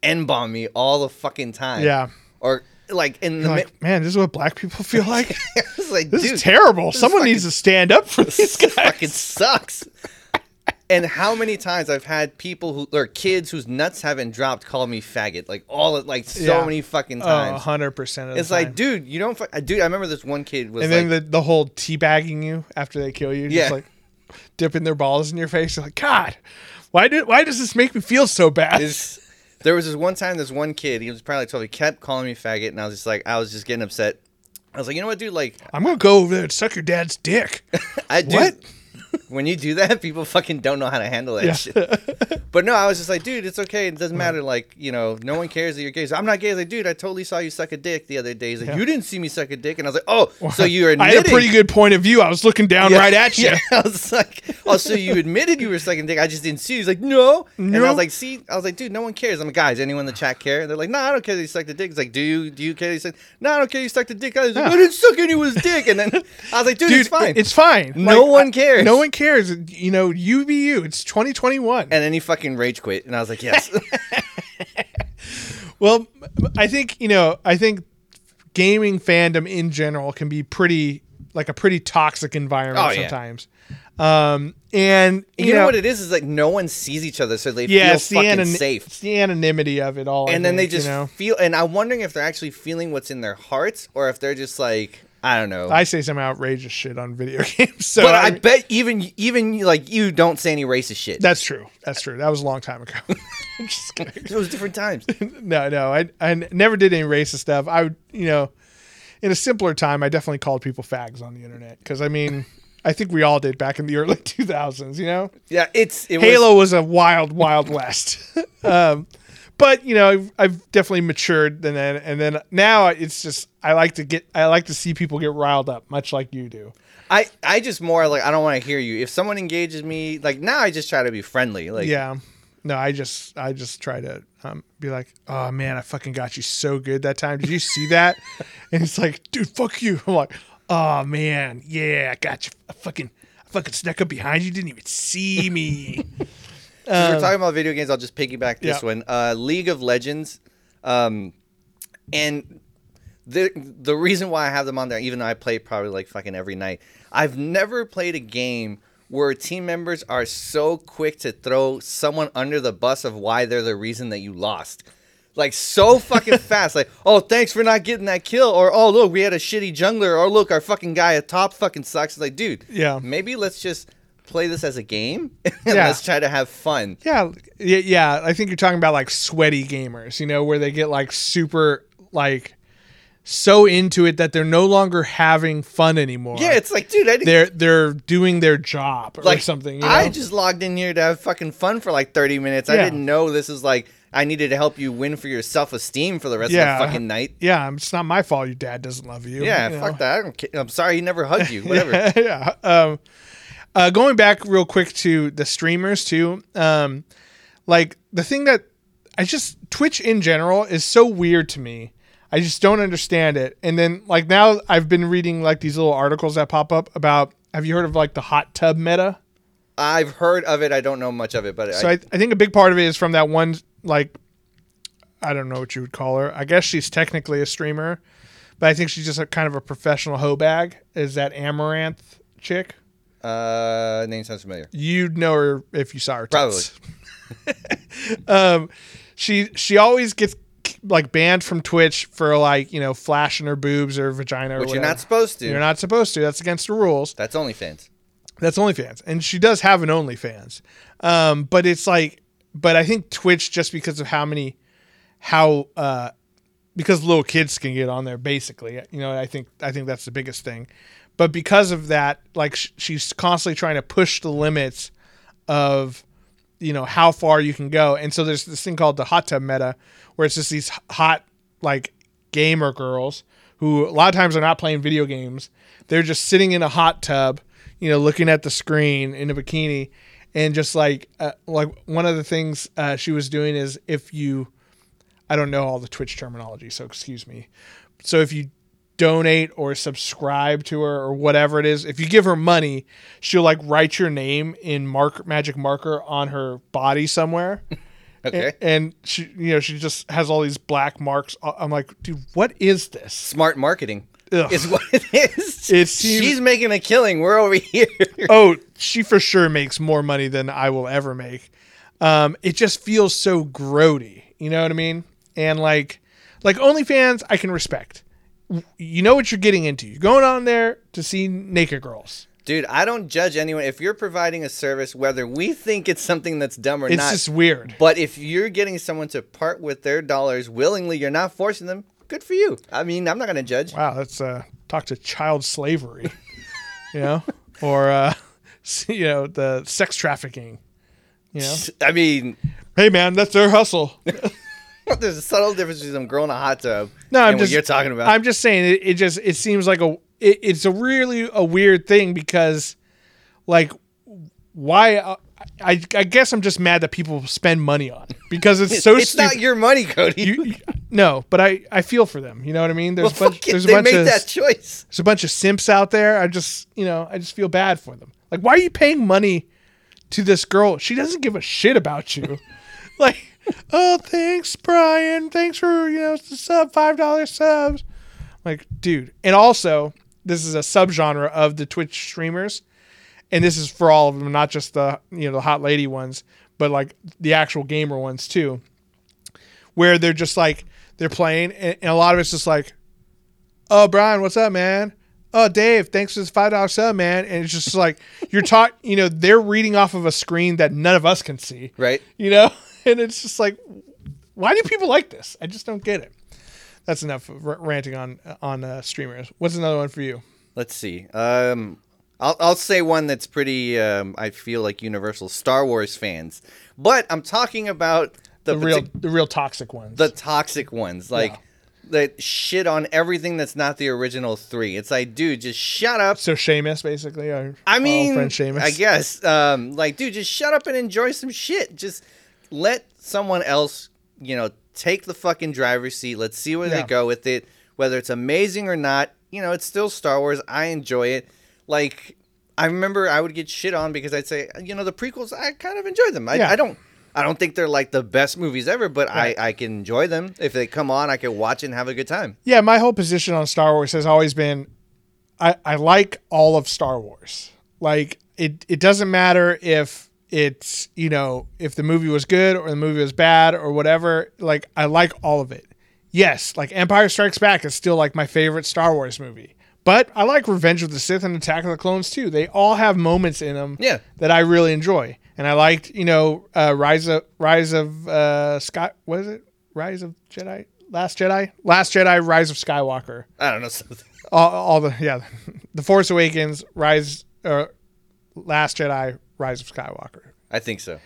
n bomb me all the fucking time. Yeah. Or like in the You're mi- like, man, this is what black people feel like. it's like, this dude, is terrible. this is Someone fucking- needs to stand up for these this guys. fucking sucks. And how many times I've had people who or kids whose nuts haven't dropped call me faggot like all like so Yeah. many fucking Oh, times. 100% of the it's like, dude, you don't. Fu- uh, dude, I remember this one kid was and like, then the, the whole teabagging you after they kill you, Yeah. just like dipping their balls in your face. You're like, God, why did why does this make me feel so bad? is there was this one time this one kid he was probably like 12 he kept calling me faggot and i was just like i was just getting upset i was like you know what dude like I'm gonna go over there and suck your dad's dick. i What? When you do that people fucking don't know how to handle that Yeah. shit but no i was just like dude it's okay it doesn't matter like you know no one cares that you're gay so i'm not gay I was like dude i totally saw you suck a dick the other day he's like Yeah. you didn't see me suck a dick and i was like oh so you're I had a pretty good point of view. I was looking down Yeah, right at you. I was like, oh, so you admitted you were sucking dick. I just didn't see. you. He's like, no. no. And I was like, see, I was like, dude, no one cares. I'm like, guys, anyone in the chat care? And they're like, no, I don't care that you sucked the dick. He's like, do you, do you care? He said, no, I don't care you sucked the dick. I was like, I didn't suck anyone's dick. And then I was like, dude, Dude, it's fine. It's fine. No one I- cares. No one cares. You know, you be you. It's 2021. and then he fucking rage quit. And I was like, yes. Well, I think you know. I think gaming fandom in general can be pretty like a pretty toxic environment Oh, yeah. sometimes. Um, and you, know, what it is? Is like no one sees each other, so they yeah, feel fucking safe. it's the anonymity of it all. I And then they just you know. feel. And I'm wondering if they're actually feeling what's in their hearts, or if they're just like, I don't know. I say some outrageous shit on video games. So but I I, mean- bet even even like you don't say any racist shit. that's true. That's true. That was a long time ago. I'm just kidding. it was different times. no, no, I I never did any racist stuff. I would, you know, in a simpler time, I definitely called people fags on the internet because I mean, I think we all did back in the early 2000s. You know, Yeah, it's it was, Halo was a wild, wild west. um, but you know, I've, I've definitely matured and then and then now it's just I like to get I like to see people get riled up, much like you do. I I just more like I don't want to hear you. If someone engages me, like now I just try to be friendly. Like Yeah. No, I just I just try to um, be like, oh man, I fucking got you so good that time. Did you see that? and he's like, dude, fuck you. I'm like, Oh man, yeah, I got you. I fucking, I fucking snuck up behind you. Didn't even see me. Since we're talking about video games, I'll just piggyback this yeah. one. Uh, League of Legends, um, and the the reason why I have them on there, even though I play probably like fucking every night, I've never played a game where team members are so quick to throw someone under the bus of why they're the reason that you lost. Like so fucking fast. Like, oh, thanks for not getting that kill. Or, oh, look, we had a shitty jungler. Or, look, our fucking guy at top fucking sucks. It's like, dude, Yeah. maybe let's just play this as a game and Yeah. let's try to have fun. yeah, yeah, yeah. I think you're talking about like sweaty gamers, you know, where they get like super like so into it that they're no longer having fun anymore. Yeah, it's like, dude, I didn't they're they're doing their job or like something. You know? I just logged in here to have fucking fun for like 30 minutes. I didn't know this is like I needed to help you win for your self esteem for the rest Yeah. of the fucking night. yeah, it's not my fault your dad doesn't love you. Yeah, you fuck know? that. I I'm sorry he never hugged you. Whatever. yeah. Um, uh, going back real quick to the streamers too. Um, like the thing that I just Twitch in general is so weird to me. I just don't understand it. And then like now I've been reading like these little articles that pop up about. Have you heard of like the hot tub meta? I've heard of it. I don't know much of it, but So I, I, I think a big part of it is from that one like I don't know what you would call her. I guess she's technically a streamer, but I think she's just a kind of a professional hoe bag. Is that Amouranth chick? Uh, name sounds familiar. You'd know her if you saw her. Probably. um, she she always gets like banned from Twitch for like you know flashing her boobs or vagina or Which you're not supposed to. You're not supposed to. That's against the rules. That's OnlyFans. That's OnlyFans, and she does have an OnlyFans. Um, but it's like, but I think Twitch just because of how many, how uh, because little kids can get on there basically. You know, I think I think that's the biggest thing. But because of that, like sh- she's constantly trying to push the limits of you know how far you can go. And so there's this thing called the hot tub meta where it's just these hot like gamer girls who a lot of times are not playing video games. They're just sitting in a hot tub you know looking at the screen in a bikini and just like uh, like one of the things uh, she was doing is if you i don't know all the twitch terminology so excuse me. So if you donate or subscribe to her or whatever it is, if you give her money, she'll like write your name in mark magic marker on her body somewhere. Okay. A- And she, you know, she just has all these black marks. I'm like, dude, what is this? Smart marketing Ugh. is what it is. It seems- She's making a killing. We're over here. oh, she for sure makes more money than I will ever make. Um, it just feels so grody. You know what I mean? And like, like OnlyFans, I can respect. You know what you're getting into. You're going on there to see naked girls. Dude, I don't judge anyone. If you're providing a service, whether we think it's something that's dumb or It's not, it's just weird. But if you're getting someone to part with their dollars willingly, you're not forcing them. Good for you. I mean, I'm not going to judge. Wow, that's uh, talk to child slavery, you know, or uh, you know the sex trafficking. You know, I mean, hey man, that's their hustle. there's a subtle difference between them growing a hot tub No, I'm and just what you're talking about. I'm just saying it, it just it seems like a it, it's a really a weird thing because like why uh, I I guess I'm just mad that people spend money on it because it's so it's stupid. not your money, Cody. You- you- no, but I I feel for them. You know what I mean? There's well, a bunch it, there's a bunch made of that choice. there's a bunch of simps out there. I just, you know, I just feel bad for them. Like, why are you paying money to this girl? She doesn't give a shit about you. like, oh, thanks, Brian. Thanks for, you know, the sub, $5 subs. Like, dude. And also, this is a subgenre of the Twitch streamers. And this is for all of them, not just the, you know, the hot lady ones, but like the actual gamer ones too. Where they're just like, they're playing, and, and a lot of it's just like, oh Brian, what's up, man? Oh Dave, thanks for this five dollar sub, man. And it's just like you're taught, you know, they're reading off of a screen that none of us can see, Right. you know, and it's just like, why do people like this? I just don't get it. That's enough r- ranting on on uh, streamers. What's another one for you? Let's see. Um, I'll, I'll say one that's pretty, um, I feel like universal Star Wars fans. But I'm talking about the, The real, partic- the real toxic ones. the toxic ones. Like, Yeah. that shit on everything that's not the original three. It's like, dude, just shut up. so Seamus, basically. I mean, friend Seamus. I guess, um, like, dude, just shut up and enjoy some shit. Just let someone else, you know, take the fucking driver's seat. Let's see where Yeah. they go with it. whether it's amazing or not. You know, it's still Star Wars. I enjoy it. Like I remember, I would get shit on because I'd say, you know, the prequels. I kind of enjoy them. I, Yeah. I don't. I don't think they're like the best movies ever, but Right. I, I can enjoy them. If they come on, I can watch and have a good time. Yeah, my whole position on Star Wars has always been I, I like all of Star Wars. Like it it doesn't matter if it's, you know, if the movie was good or the movie was bad or whatever. Like I like all of it. Yes, like Empire Strikes Back is still like my favorite Star Wars movie. But I like Revenge of the Sith and Attack of the Clones too. They all have moments in them Yeah. that I really enjoy. And I liked, you know, uh, Rise of Rise of uh, Scott. What is it? Rise of Jedi. Last Jedi. Last Jedi. Rise of Skywalker. I don't know. All, all the yeah, the Force Awakens. Rise. Uh, Last Jedi. Rise of Skywalker. I think so.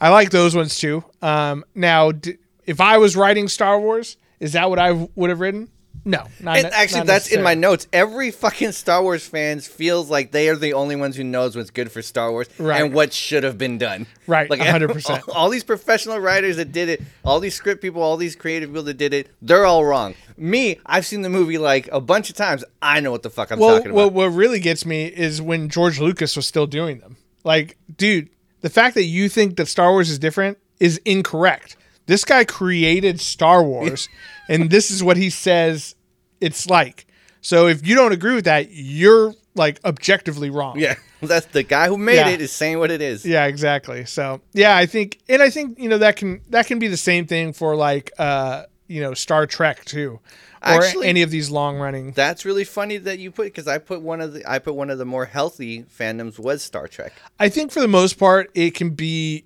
I like those ones too. Um, now, d- if I was writing Star Wars, is that what I w- would have written? No, not And actually, not that's in my notes. Every fucking Star Wars fans feels like they are the only ones who knows what's good for Star Wars Right. and what should have been done. Right, like 100%. All, all these professional writers that did it, all these script people, all these creative people that did it, they're all wrong. Me, I've seen the movie like a bunch of times. I know what the fuck I'm well, talking well, about. what really gets me is when George Lucas was still doing them. Like, dude, the fact that you think that Star Wars is different is incorrect. This guy created Star Wars, and this is what he says it's like. So if you don't agree with that, you're like objectively wrong. yeah, that's the guy who made Yeah. it is saying what it is. Yeah, exactly. So yeah, I think, and I think you know that can that can be the same thing for like uh you know Star Trek too, or Actually- any of these long running. That's really funny that you put because I put one of the I put one of the more healthy fandoms was Star Trek. I think for the most part, it can be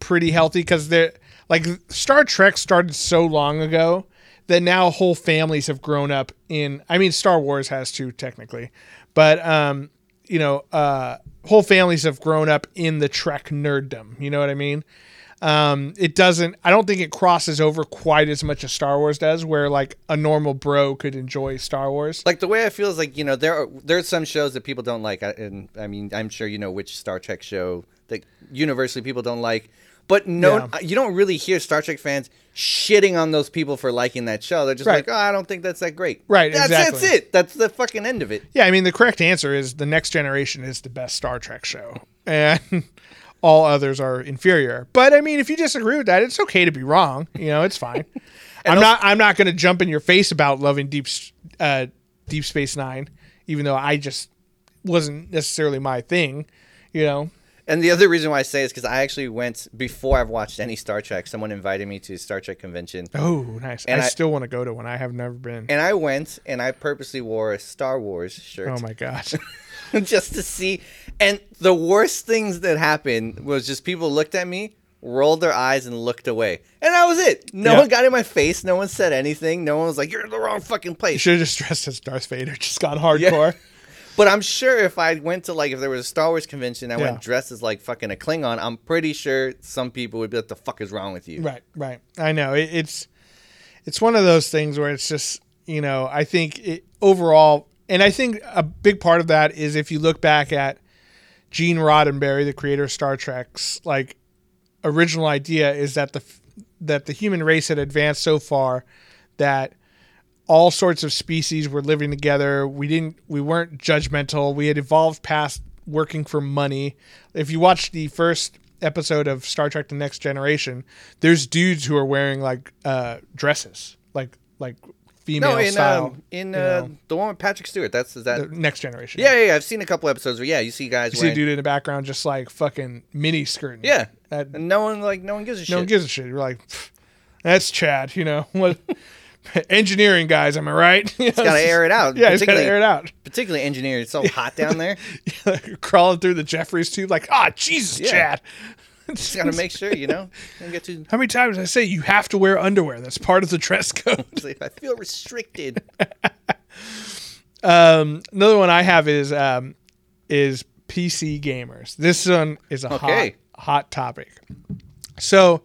pretty healthy because they're like Star Trek started so long ago that now whole families have grown up in. I mean, Star Wars has too technically, but um, you know, uh, whole families have grown up in the Trek nerddom. You know what I mean? Um, it doesn't. I don't think it crosses over quite as much as Star Wars does, where like a normal bro could enjoy Star Wars. like the way I feel is like you know there are there's some shows that people don't like, I- and I mean I'm sure you know which Star Trek show that universally people don't like, but no, Yeah. you don't really hear Star Trek fans shitting on those people for liking that show. They're just Right. like, oh, I don't think that's that great. Right, That's, exactly. that's it. That's the fucking end of it. Yeah, I mean the correct answer is the Next Generation is the best Star Trek show, and all others are inferior. But I mean, if you disagree with that, it's okay to be wrong. You know, it's fine. I'm not. I'm not going to jump in your face about loving Deep uh, Deep Space Nine, even though I just wasn't necessarily my thing. You know, And the other reason why I say is because I actually went before I've watched any Star Trek. Someone invited me to Star Trek convention, oh, nice. And I, I- still want to go to one. I have never been. and I went and I purposely wore a Star Wars shirt. Oh my gosh! just to see. And the worst things that happened was just people looked at me, rolled their eyes, and looked away. And that was it. No Yeah. one got in my face. No one said anything. No one was like, "You're in the wrong fucking place." You should have just dressed as Darth Vader. Just got hardcore. But I'm sure if I went to like if there was a Star Wars convention, I Yeah. went dressed as like fucking a Klingon. I'm pretty sure some people would be like, "The fuck is wrong with you?" Right, right. I know it, it's it's one of those things where it's just you know I think it, overall, and I think a big part of that is if you look back at Gene Roddenberry, the creator of Star Trek's like original idea is that the that the human race had advanced so far that all sorts of species were living together. We didn't we weren't judgmental. We had evolved past working for money. If you watch the first episode of Star Trek the Next Generation, there's dudes who are wearing like uh dresses, like like female No, in style. um, in uh, know, the one with Patrick Stewart. That's is that. the Next Generation. yeah, yeah, yeah. I've seen a couple episodes where yeah, you see guys You see a dude in the background just like fucking mini skirting. yeah, That, and no one like no one gives a no shit. No one gives a shit. You're like, that's Chad, you know. What engineering guys, am I right? He's gotta air it out, Yeah, he's gotta particularly- air it out. Particularly engineered. It's so hot down there. Crawling through the Jefferies tube, like, ah, Jesus, Yeah. Chad. Just gotta make sure, you know. Don't get too. How many times I say you have to wear underwear? That's part of the dress code. It's like, I feel restricted. um, another one I have is um, is PC gamers. This one is a Okay. hot hot topic. So,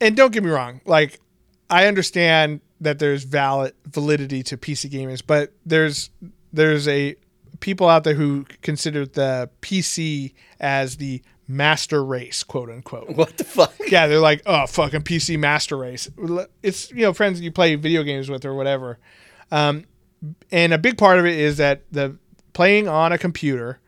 and don't get me wrong, like I understand that there's valid validity to PC gamers, but there's there's a people out there who consider the PC as the master race, quote unquote. What the fuck? Yeah, they're like, oh, fucking PC master race. It's you know friends you play video games with or whatever. Um, and a big part of it is that the playing on a computer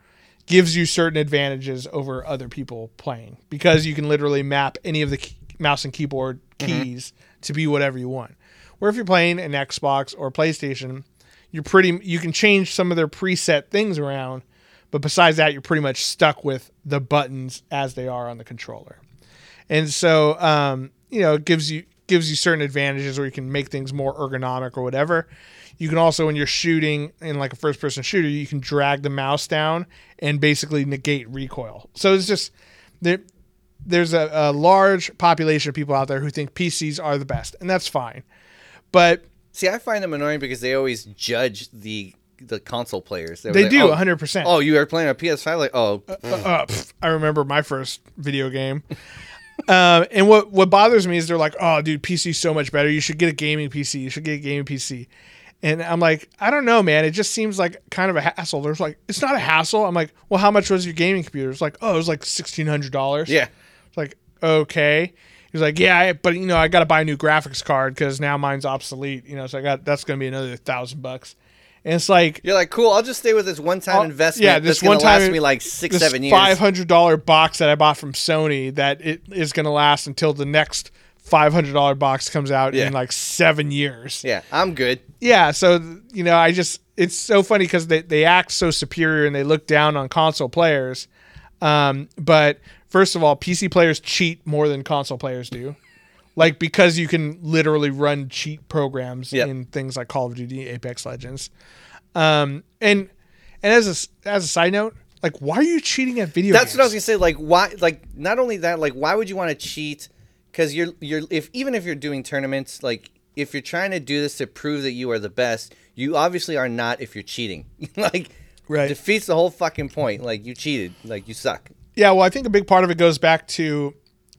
gives you certain advantages over other people playing because you can literally map any of the key, mouse and keyboard keys to be whatever you want. Where if you're playing an Xbox or PlayStation, you're pretty you can change some of their preset things around, but besides that, you're pretty much stuck with the buttons as they are on the controller. And so, um, you know, it gives you gives you certain advantages where you can make things more ergonomic or whatever. You can also, when you're shooting in like a first person shooter, you can drag the mouse down and basically negate recoil. So it's just there. There's a, a large population of people out there who think PCs are the best, and that's fine. But See, I find them annoying because they always judge the the console players. They're they like, do oh, 100%. Oh, you are playing a PS5? Like, oh, uh, pff, I remember my first video game. um, and what what bothers me is they're like, "Oh, dude, PC's so much better. You should get a gaming PC. You should get a gaming PC." And I'm like, I don't know, man. It just seems like kind of a hassle. There's like, it's not a hassle. I'm like, well, how much was your gaming computer? It's like, oh, it was like sixteen hundred dollars. yeah. It's like, okay. He's like, yeah, I, but you know, I got to buy a new graphics card because now mine's obsolete. You know, so I got that's gonna be another thousand bucks. And it's like, You're like, cool. I'll just stay with this one time I'll- investment. yeah, this one time last me like six, this seven years. five hundred dollar box that I bought from Sony that it is going to last until the next five hundred dollar box comes out Yeah. in like seven years. Yeah, I'm good. Yeah, so you know, I just it's so funny because they they act so superior and they look down on console players. Um, but first of all, PC players cheat more than console players do. Like because you can literally run cheat programs Yep. in things like Call of Duty, Apex Legends, um, and and as a as a side note, like why are you cheating at video That's games? what I was gonna say. Like, why? Like, not only that. Like, why would you want to cheat? Because you're you're if even if you're doing tournaments, like if you're trying to do this to prove that you are the best, you obviously are not. If you're cheating, like, Right. defeats the whole fucking point. Like, you cheated. Like, you suck. Yeah, well, I think a big part of it goes back to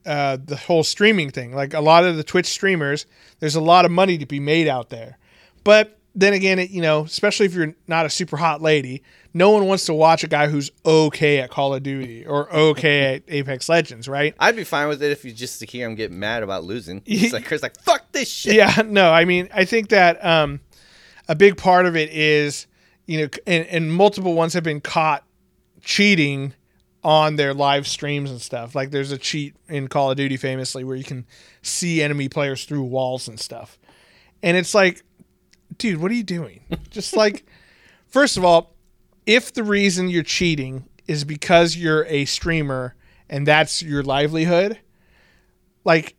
uh, the whole streaming thing. Like a lot of the Twitch streamers, there's a lot of money to be made out there. But then again, it, you know, especially if you're not a super hot lady, no one wants to watch a guy who's okay at Call of Duty or okay at Apex Legends, right? I'd be fine with it if you just hear him get mad about losing. He's like Chris, like fuck this shit. Yeah, no, I mean, I think that um, a big part of it is, you know, and, and multiple ones have been caught cheating on their live streams and stuff. Like there's a cheat in Call of Duty famously where you can see enemy players through walls and stuff. And it's like, dude, what are you doing? Just like, first of all, if the reason you're cheating is because you're a streamer and that's your livelihood, like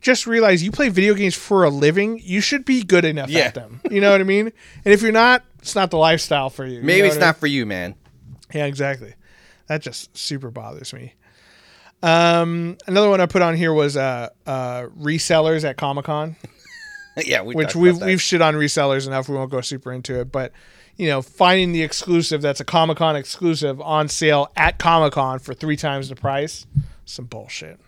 just realize you play video games for a living. You should be good enough Yeah. at them. You know what I mean? And if you're not, it's not the lifestyle for you. You Maybe know it's what I not for you, man. Yeah, exactly. That just super bothers me. Um, another one I put on here was uh, uh, resellers at Comic Con, yeah, we which we've about that. we've shit on resellers enough. We won't go super into it, but you know, finding the exclusive that's a Comic Con exclusive on sale at Comic Con for three times the price, some bullshit.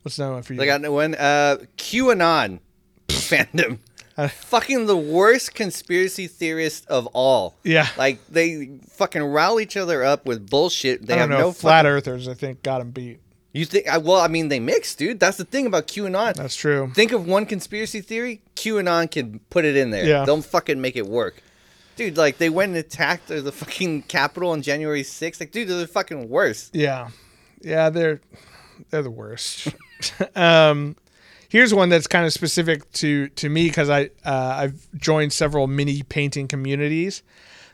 What's another one for you? I one uh QAnon fandom. Fucking the worst conspiracy theorist of all. Yeah. Like they fucking rile each other up with bullshit. They have don't know. no flat fucking- earthers, I think, got them beat. You think I well, I mean they mix, dude. That's the thing about QAnon. That's true. Think of one conspiracy theory, QAnon can put it in there. Yeah. They'll fucking make it work. Dude, like they went and attacked the fucking Capitol on January 6th. Like, dude, they're the fucking worst. Yeah, yeah, they're they're the worst. um, here's one that's kind of specific to to me because I uh, I've joined several mini painting communities.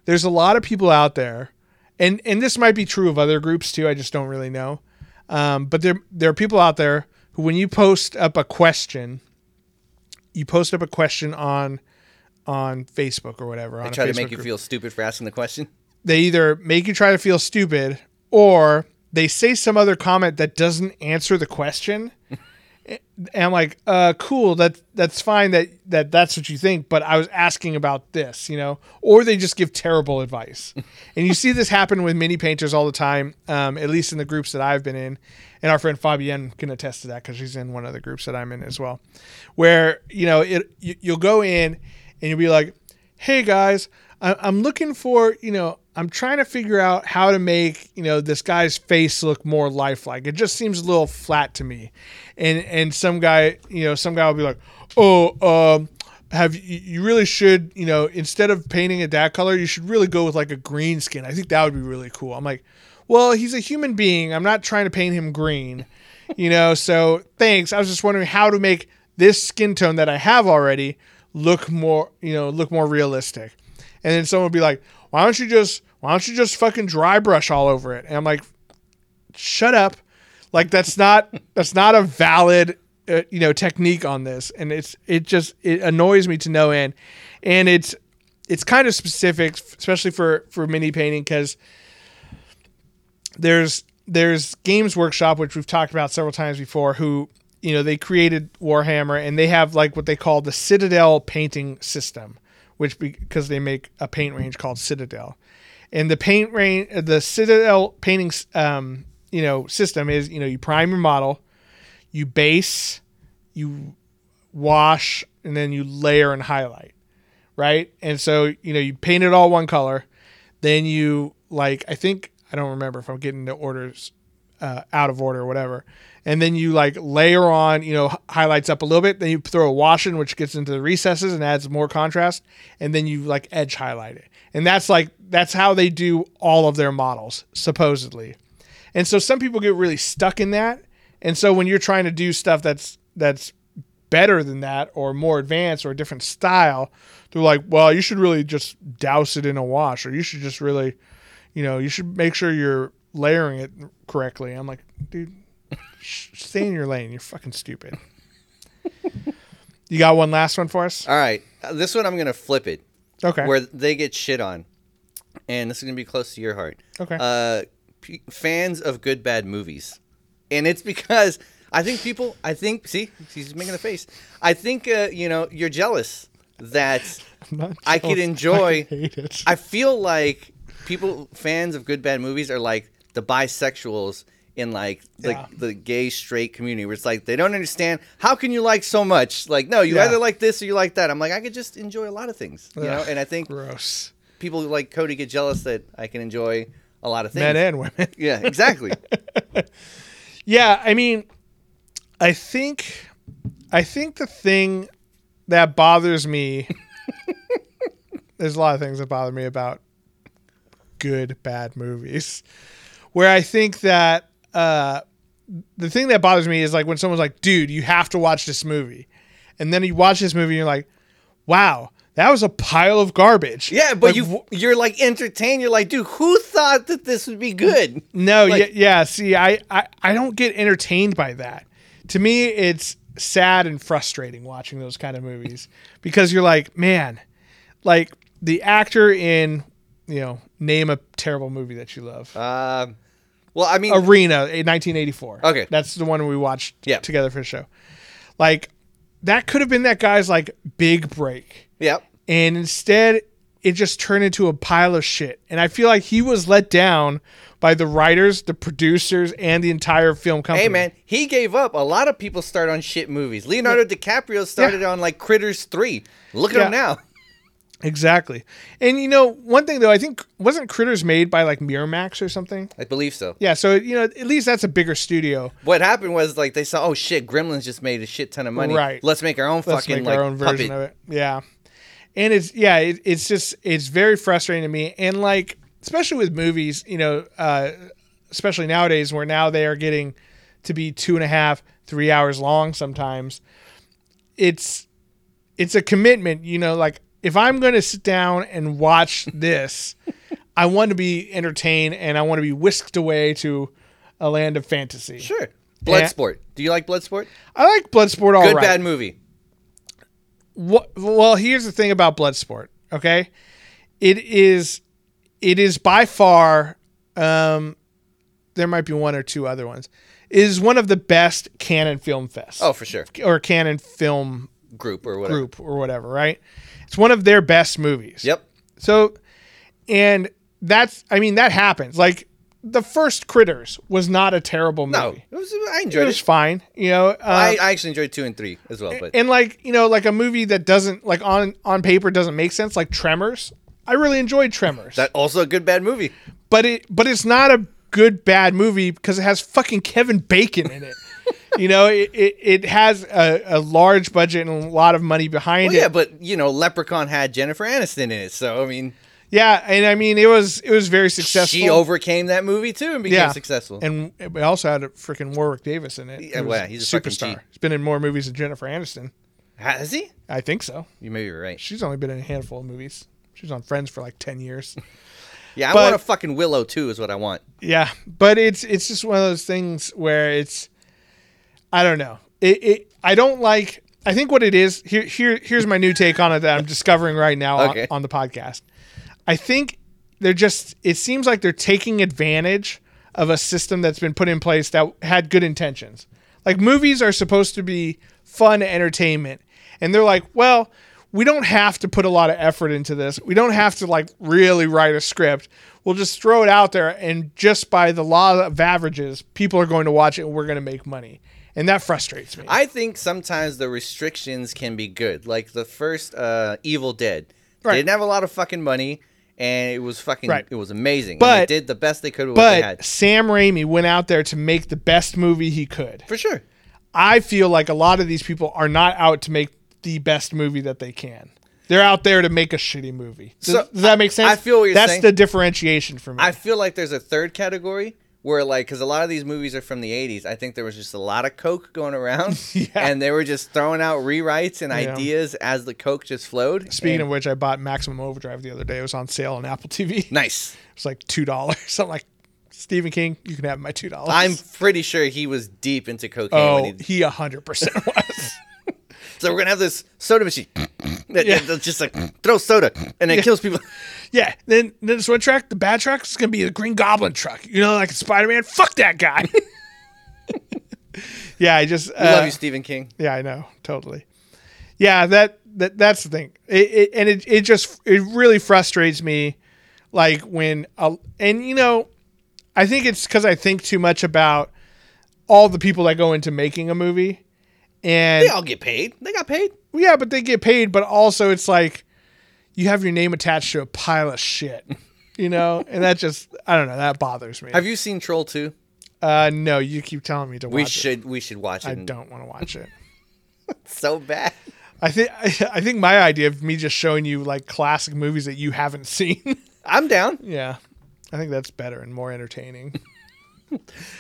There's a lot of people out there, and and this might be true of other groups too. I just don't really know. Um, but there there are people out there who, when you post up a question, you post up a question on on Facebook or whatever. They on a try to make you group feel stupid for asking the question. they either make you try to feel stupid or they say some other comment that doesn't answer the question. And I'm like, uh, cool, that that's fine that, that that's what you think, but I was asking about this, you know, or they just give terrible advice. and you see this happen with mini painters all the time, um, at least in the groups that I've been in. And our friend Fabienne can attest to that because she's in one of the groups that I'm in as well, where, you know, it, you, you'll go in and you'll be like, hey guys, I- I'm looking for, you know, I'm trying to figure out how to make, you know, this guy's face look more lifelike. It just seems a little flat to me. And and some guy, you know, some guy will be like, oh, um, have you, really should you know instead of painting it that color you should really go with like a green skin. I think that would be really cool. I'm like well he's a human being. I'm not trying to paint him green. You know so thanks. I was just wondering how to make this skin tone that i have already look more you know look more realistic. And then someone would be like why don't you just why don't you just fucking dry brush all over it? And i'm like shut up. Like that's not that's not a valid uh, you know technique on this. And it's it just it annoys me to no end. And it's it's kind of specific especially for for mini painting because there's there's games workshop which we've talked about several times before who you know they created warhammer and they have like what they call the citadel painting system which because they make a paint range called citadel and the paint range the citadel painting um, you know system is you know you prime your model you base, you wash, and then you layer and highlight, right? And so you know you paint it all one color, then you like I think I don't remember if I'm getting the orders uh, out of order or whatever, and then you like layer on you know highlights up a little bit, then you throw a wash in which gets into the recesses and adds more contrast, and then you like edge highlight it, and that's like that's how they do all of their models supposedly. And so some people get really stuck in that and so when you're trying to do stuff that's that's better than that or more advanced or a different style, they're like, well, you should really just douse it in a wash or you should just really, you know, you should make sure you're layering it correctly. I'm like, dude, stay in your lane. You're fucking stupid. you got one last one for us? All right. Uh, this one I'm going to flip it. Okay. Where they get shit on. And this is going to be close to your heart. Okay. Uh, p- fans of good bad movies and it's because I think people. I think see, he's making a face. I think uh, you know you're jealous that I could enjoy. I, I feel like people fans of good bad movies are like the bisexuals in like the, yeah. the gay straight community where it's like they don't understand how can you like so much like no you yeah. either like this or you like that i'm like i could just enjoy a lot of things you Ugh, know and i think gross people like cody get jealous that i can enjoy a lot of things men and women yeah exactly Yeah, I mean, I think, I think the thing that bothers me. there's a lot of things that bother me about good bad movies, where I think that uh, the thing that bothers me is like when someone's like, "Dude, you have to watch this movie," and then you watch this movie and you're like, "Wow." That was a pile of garbage. Yeah, but like, you you're like entertained. You're like, dude, who thought that this would be good? No, like, yeah, yeah. See, I, I I don't get entertained by that. To me, it's sad and frustrating watching those kind of movies because you're like, man, like the actor in, you know, name a terrible movie that you love. Um, well, I mean, Arena, in 1984. Okay, that's the one we watched yeah. together for the show. Like that could have been that guy's like big break. Yep. And instead, it just turned into a pile of shit. And I feel like he was let down by the writers, the producers, and the entire film company. Hey man, he gave up. A lot of people start on shit movies. Leonardo yeah. DiCaprio started yeah. on like Critters 3. Look at yeah. him now. Exactly. And you know, one thing though, I think wasn't Critters made by like Miramax or something? I believe so. Yeah, so you know, at least that's a bigger studio. What happened was like they saw, oh shit, Gremlins just made a shit ton of money. Right. Let's make our own Let's fucking like our own version puppet. of it. Yeah. And it's yeah, it, it's just it's very frustrating to me, and like especially with movies, you know, uh, especially nowadays where now they are getting to be two and a half, three hours long sometimes. It's it's a commitment, you know, like if I'm going to sit down and watch this, I want to be entertained and I want to be whisked away to a land of fantasy. Sure. Bloodsport. Do you like Bloodsport? I like Bloodsport. All Good right. bad movie. What? Well, here's the thing about Bloodsport. Okay, it is, it is by far. Um, there might be one or two other ones. It is one of the best Cannon Film Fest. Oh, for sure. Or Cannon Film Group or whatever. Group or whatever. Right. It's one of their best movies. Yep. So, and that's, I mean, that happens. Like the first Critters was not a terrible movie. No, it was, I enjoyed it. Was it was fine. You know, um, I, I actually enjoyed two and three as well. But and like you know, like a movie that doesn't like on on paper doesn't make sense, like Tremors. I really enjoyed Tremors. That also a good bad movie. But it but it's not a good bad movie because it has fucking Kevin Bacon in it. You know, it, it, it has a, a large budget and a lot of money behind Well, it. yeah, but you know, Leprechaun had Jennifer Aniston in it, so I mean, Yeah, and I mean it was it was very successful. she overcame that movie too and became yeah, successful. And we also had a freaking Warwick Davis in it. Yeah, well, he's a superstar. He's been in more movies than Jennifer Aniston. Has he? I think so. You may be right. She's only been in a handful of movies. She was on Friends for like ten years. Yeah, I But- want a fucking Willow too. Is what I want. Yeah, but it's it's just one of those things where it's I don't know. It, it I don't like. I think what it is here here here's my new take on it that I'm discovering right now on- on, the podcast. I think they're just. It seems like they're taking advantage of a system that's been put in place that had good intentions. Like movies are supposed to be fun entertainment, and they're like, well. We don't have to put a lot of effort into this. We don't have to like really write a script. We'll just throw it out there, and just by the law of averages, people are going to watch it, and we're going to make money, and that frustrates me. I think sometimes the restrictions can be good. Like the first uh, Evil Dead, Right. they didn't have a lot of fucking money, and it was fucking, Right. it was amazing. But- did the best they could with what they but had. Sam Raimi went out there to make the best movie he could. For sure. I feel like a lot of these people are not out to make the best movie that they can. They're out there to make a shitty movie. Does, So, does that make sense? I feel what you're saying. That's saying. the differentiation for me. I feel like there's a third category where, like, because a lot of these movies are from the 80s, I think there was just a lot of Coke going around, Yeah. and they were just throwing out rewrites and Yeah. ideas as the Coke just flowed. Speaking And- of which, I bought Maximum Overdrive the other day. It was on sale on Apple TV. nice. It's like two dollars. I'm like, Stephen King, you can have my two dollars. I'm pretty sure he was deep into cocaine oh, when he he hundred percent was. So we're gonna have this soda machine that, Yeah. that's just like throw soda and it kills people. yeah. Then then this one track, the bad track is gonna be the Green Goblin truck. You know, like Spider Man. Fuck that guy. yeah, I just We love uh, you, Stephen King. Yeah, I know, totally. Yeah, that that that's the thing. It, it and it it just it really frustrates me, like when uh, and you know, I think it's because I think too much about all the people that go into making a movie, and They all get paid. They got paid. yeah, but they get paid, but also it's like you have your name attached to a pile of shit, you know, and that just I don't know that bothers me. Have you seen Troll 2? Uh, no, you keep telling me to watch it. We it. should we should watch it. I don't want to watch it. So bad. I think I think my idea of me just showing you like classic movies that you haven't seen. I'm down. yeah, I think that's better and more entertaining.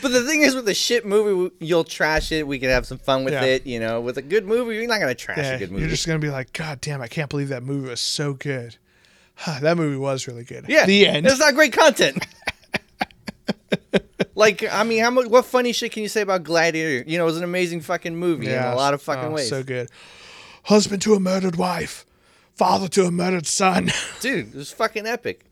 But the thing is, with a shit movie, you'll trash it. We can have some fun with Yeah. it. You know, with a good movie, you're not gonna trash Yeah, a good movie. you're just gonna be like, God damn, I can't believe that movie was so good. that movie was really good. yeah, the end. It's not great content. like, I mean, how much? What funny shit can you say about Gladiator? You know, it was an amazing fucking movie in a lot of oh, fucking oh, ways. So good. Husband to a murdered wife, father to a murdered son. Dude, it was fucking epic.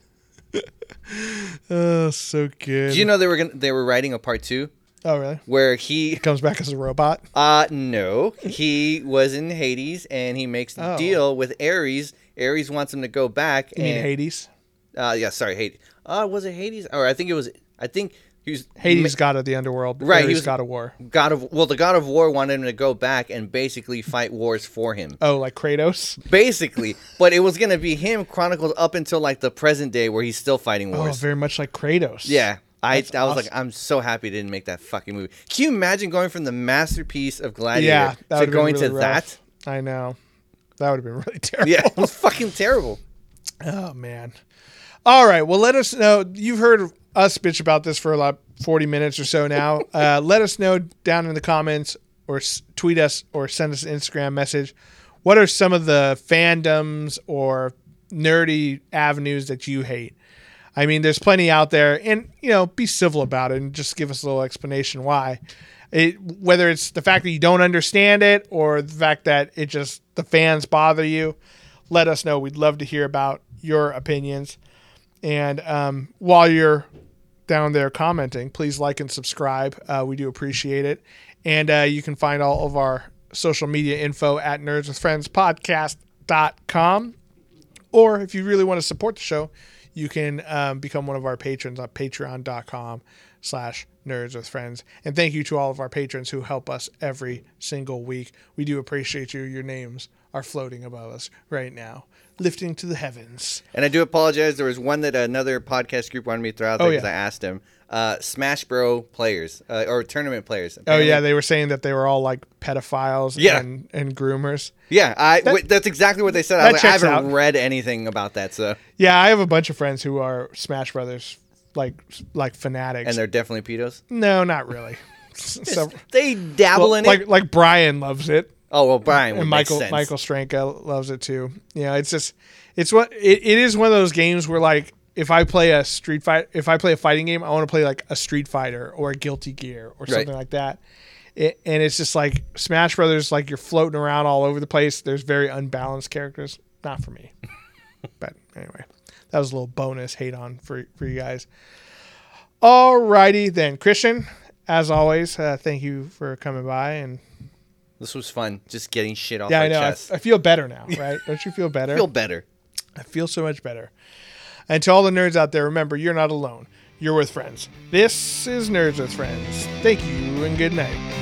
oh, so good. Did you know they were gonna they were writing a part two oh, really? where he Comes back as a robot. uh no he was in Hades and he makes the Oh. deal with Ares. Ares wants him to go back. You mean Hades? Uh yeah, sorry, Hades. Uh was it Hades? Or I think it was. I think he was Hades, god of the underworld. Right, he was- god of war. God of well, the God of War wanted him to go back and basically fight wars for him. Oh, like Kratos. Basically, but it was gonna be him chronicled up until like the present day where he's still fighting oh, wars. Oh, very much like Kratos. Yeah. I, That's I was like. I'm so happy they didn't make that fucking movie. Can you imagine going from the masterpiece of Gladiator Yeah, to going really to rough. that? I know. That would have been really terrible. Yeah, it was fucking terrible. Oh man. All right. Well, let us know. You've heard us bitch about this for like 40 minutes or so now. uh, let us know down in the comments or s- tweet us or send us an Instagram message. What are some of the fandoms or nerdy avenues that you hate? I mean, there's plenty out there, and you know, be civil about it and just give us a little explanation why. It, whether it's the fact that you don't understand it or the fact that it just the fans bother you, let us know. We'd love to hear about your opinions. And um, while you're down there commenting, please like and subscribe. Uh, we do appreciate it. And uh, you can find all of our social media info at nerdswithfriendspodcast.com. Or if you really want to support the show, you can um, become one of our patrons on patreon.com slash nerds with friends. And thank you to all of our patrons who help us every single week. We do appreciate you. Your names are floating above us right now, lifting to the heavens. And I do apologize. There was one that another podcast group wanted me to throw out there Oh, because yeah. I asked him. Uh, Smash Bro players uh, or tournament players. Oh yeah, they were saying that they were all like pedophiles Yeah. and, and groomers. yeah. I wait, that's exactly what they said. I, like, I haven't out. read anything about that, so Yeah, I have a bunch of friends who are Smash Brothers like like fanatics. and they're definitely pedos. no, not really. so, They dabble well, in like it. like Brian loves it. Oh well, Brian and Michael. Michael Stranka loves it too. Yeah, it's just it's what it, it is one of those games where like if I play a street fight if I play a fighting game, I want to play like a Street Fighter or a Guilty Gear or something like that. It, and it's just like Smash Brothers, like you're floating around all over the place. There's very unbalanced characters. Not for me. but anyway, that was a little bonus hate on for for you guys. Alrighty then, Christian. As always, uh, thank you for coming by and This was fun. Just getting shit off yeah, I know. I feel better now, right? Don't you feel better? I feel better. I feel so much better. And to all the nerds out there, remember, you're not alone. You're with friends. This is Nerds with Friends. Thank you and good night.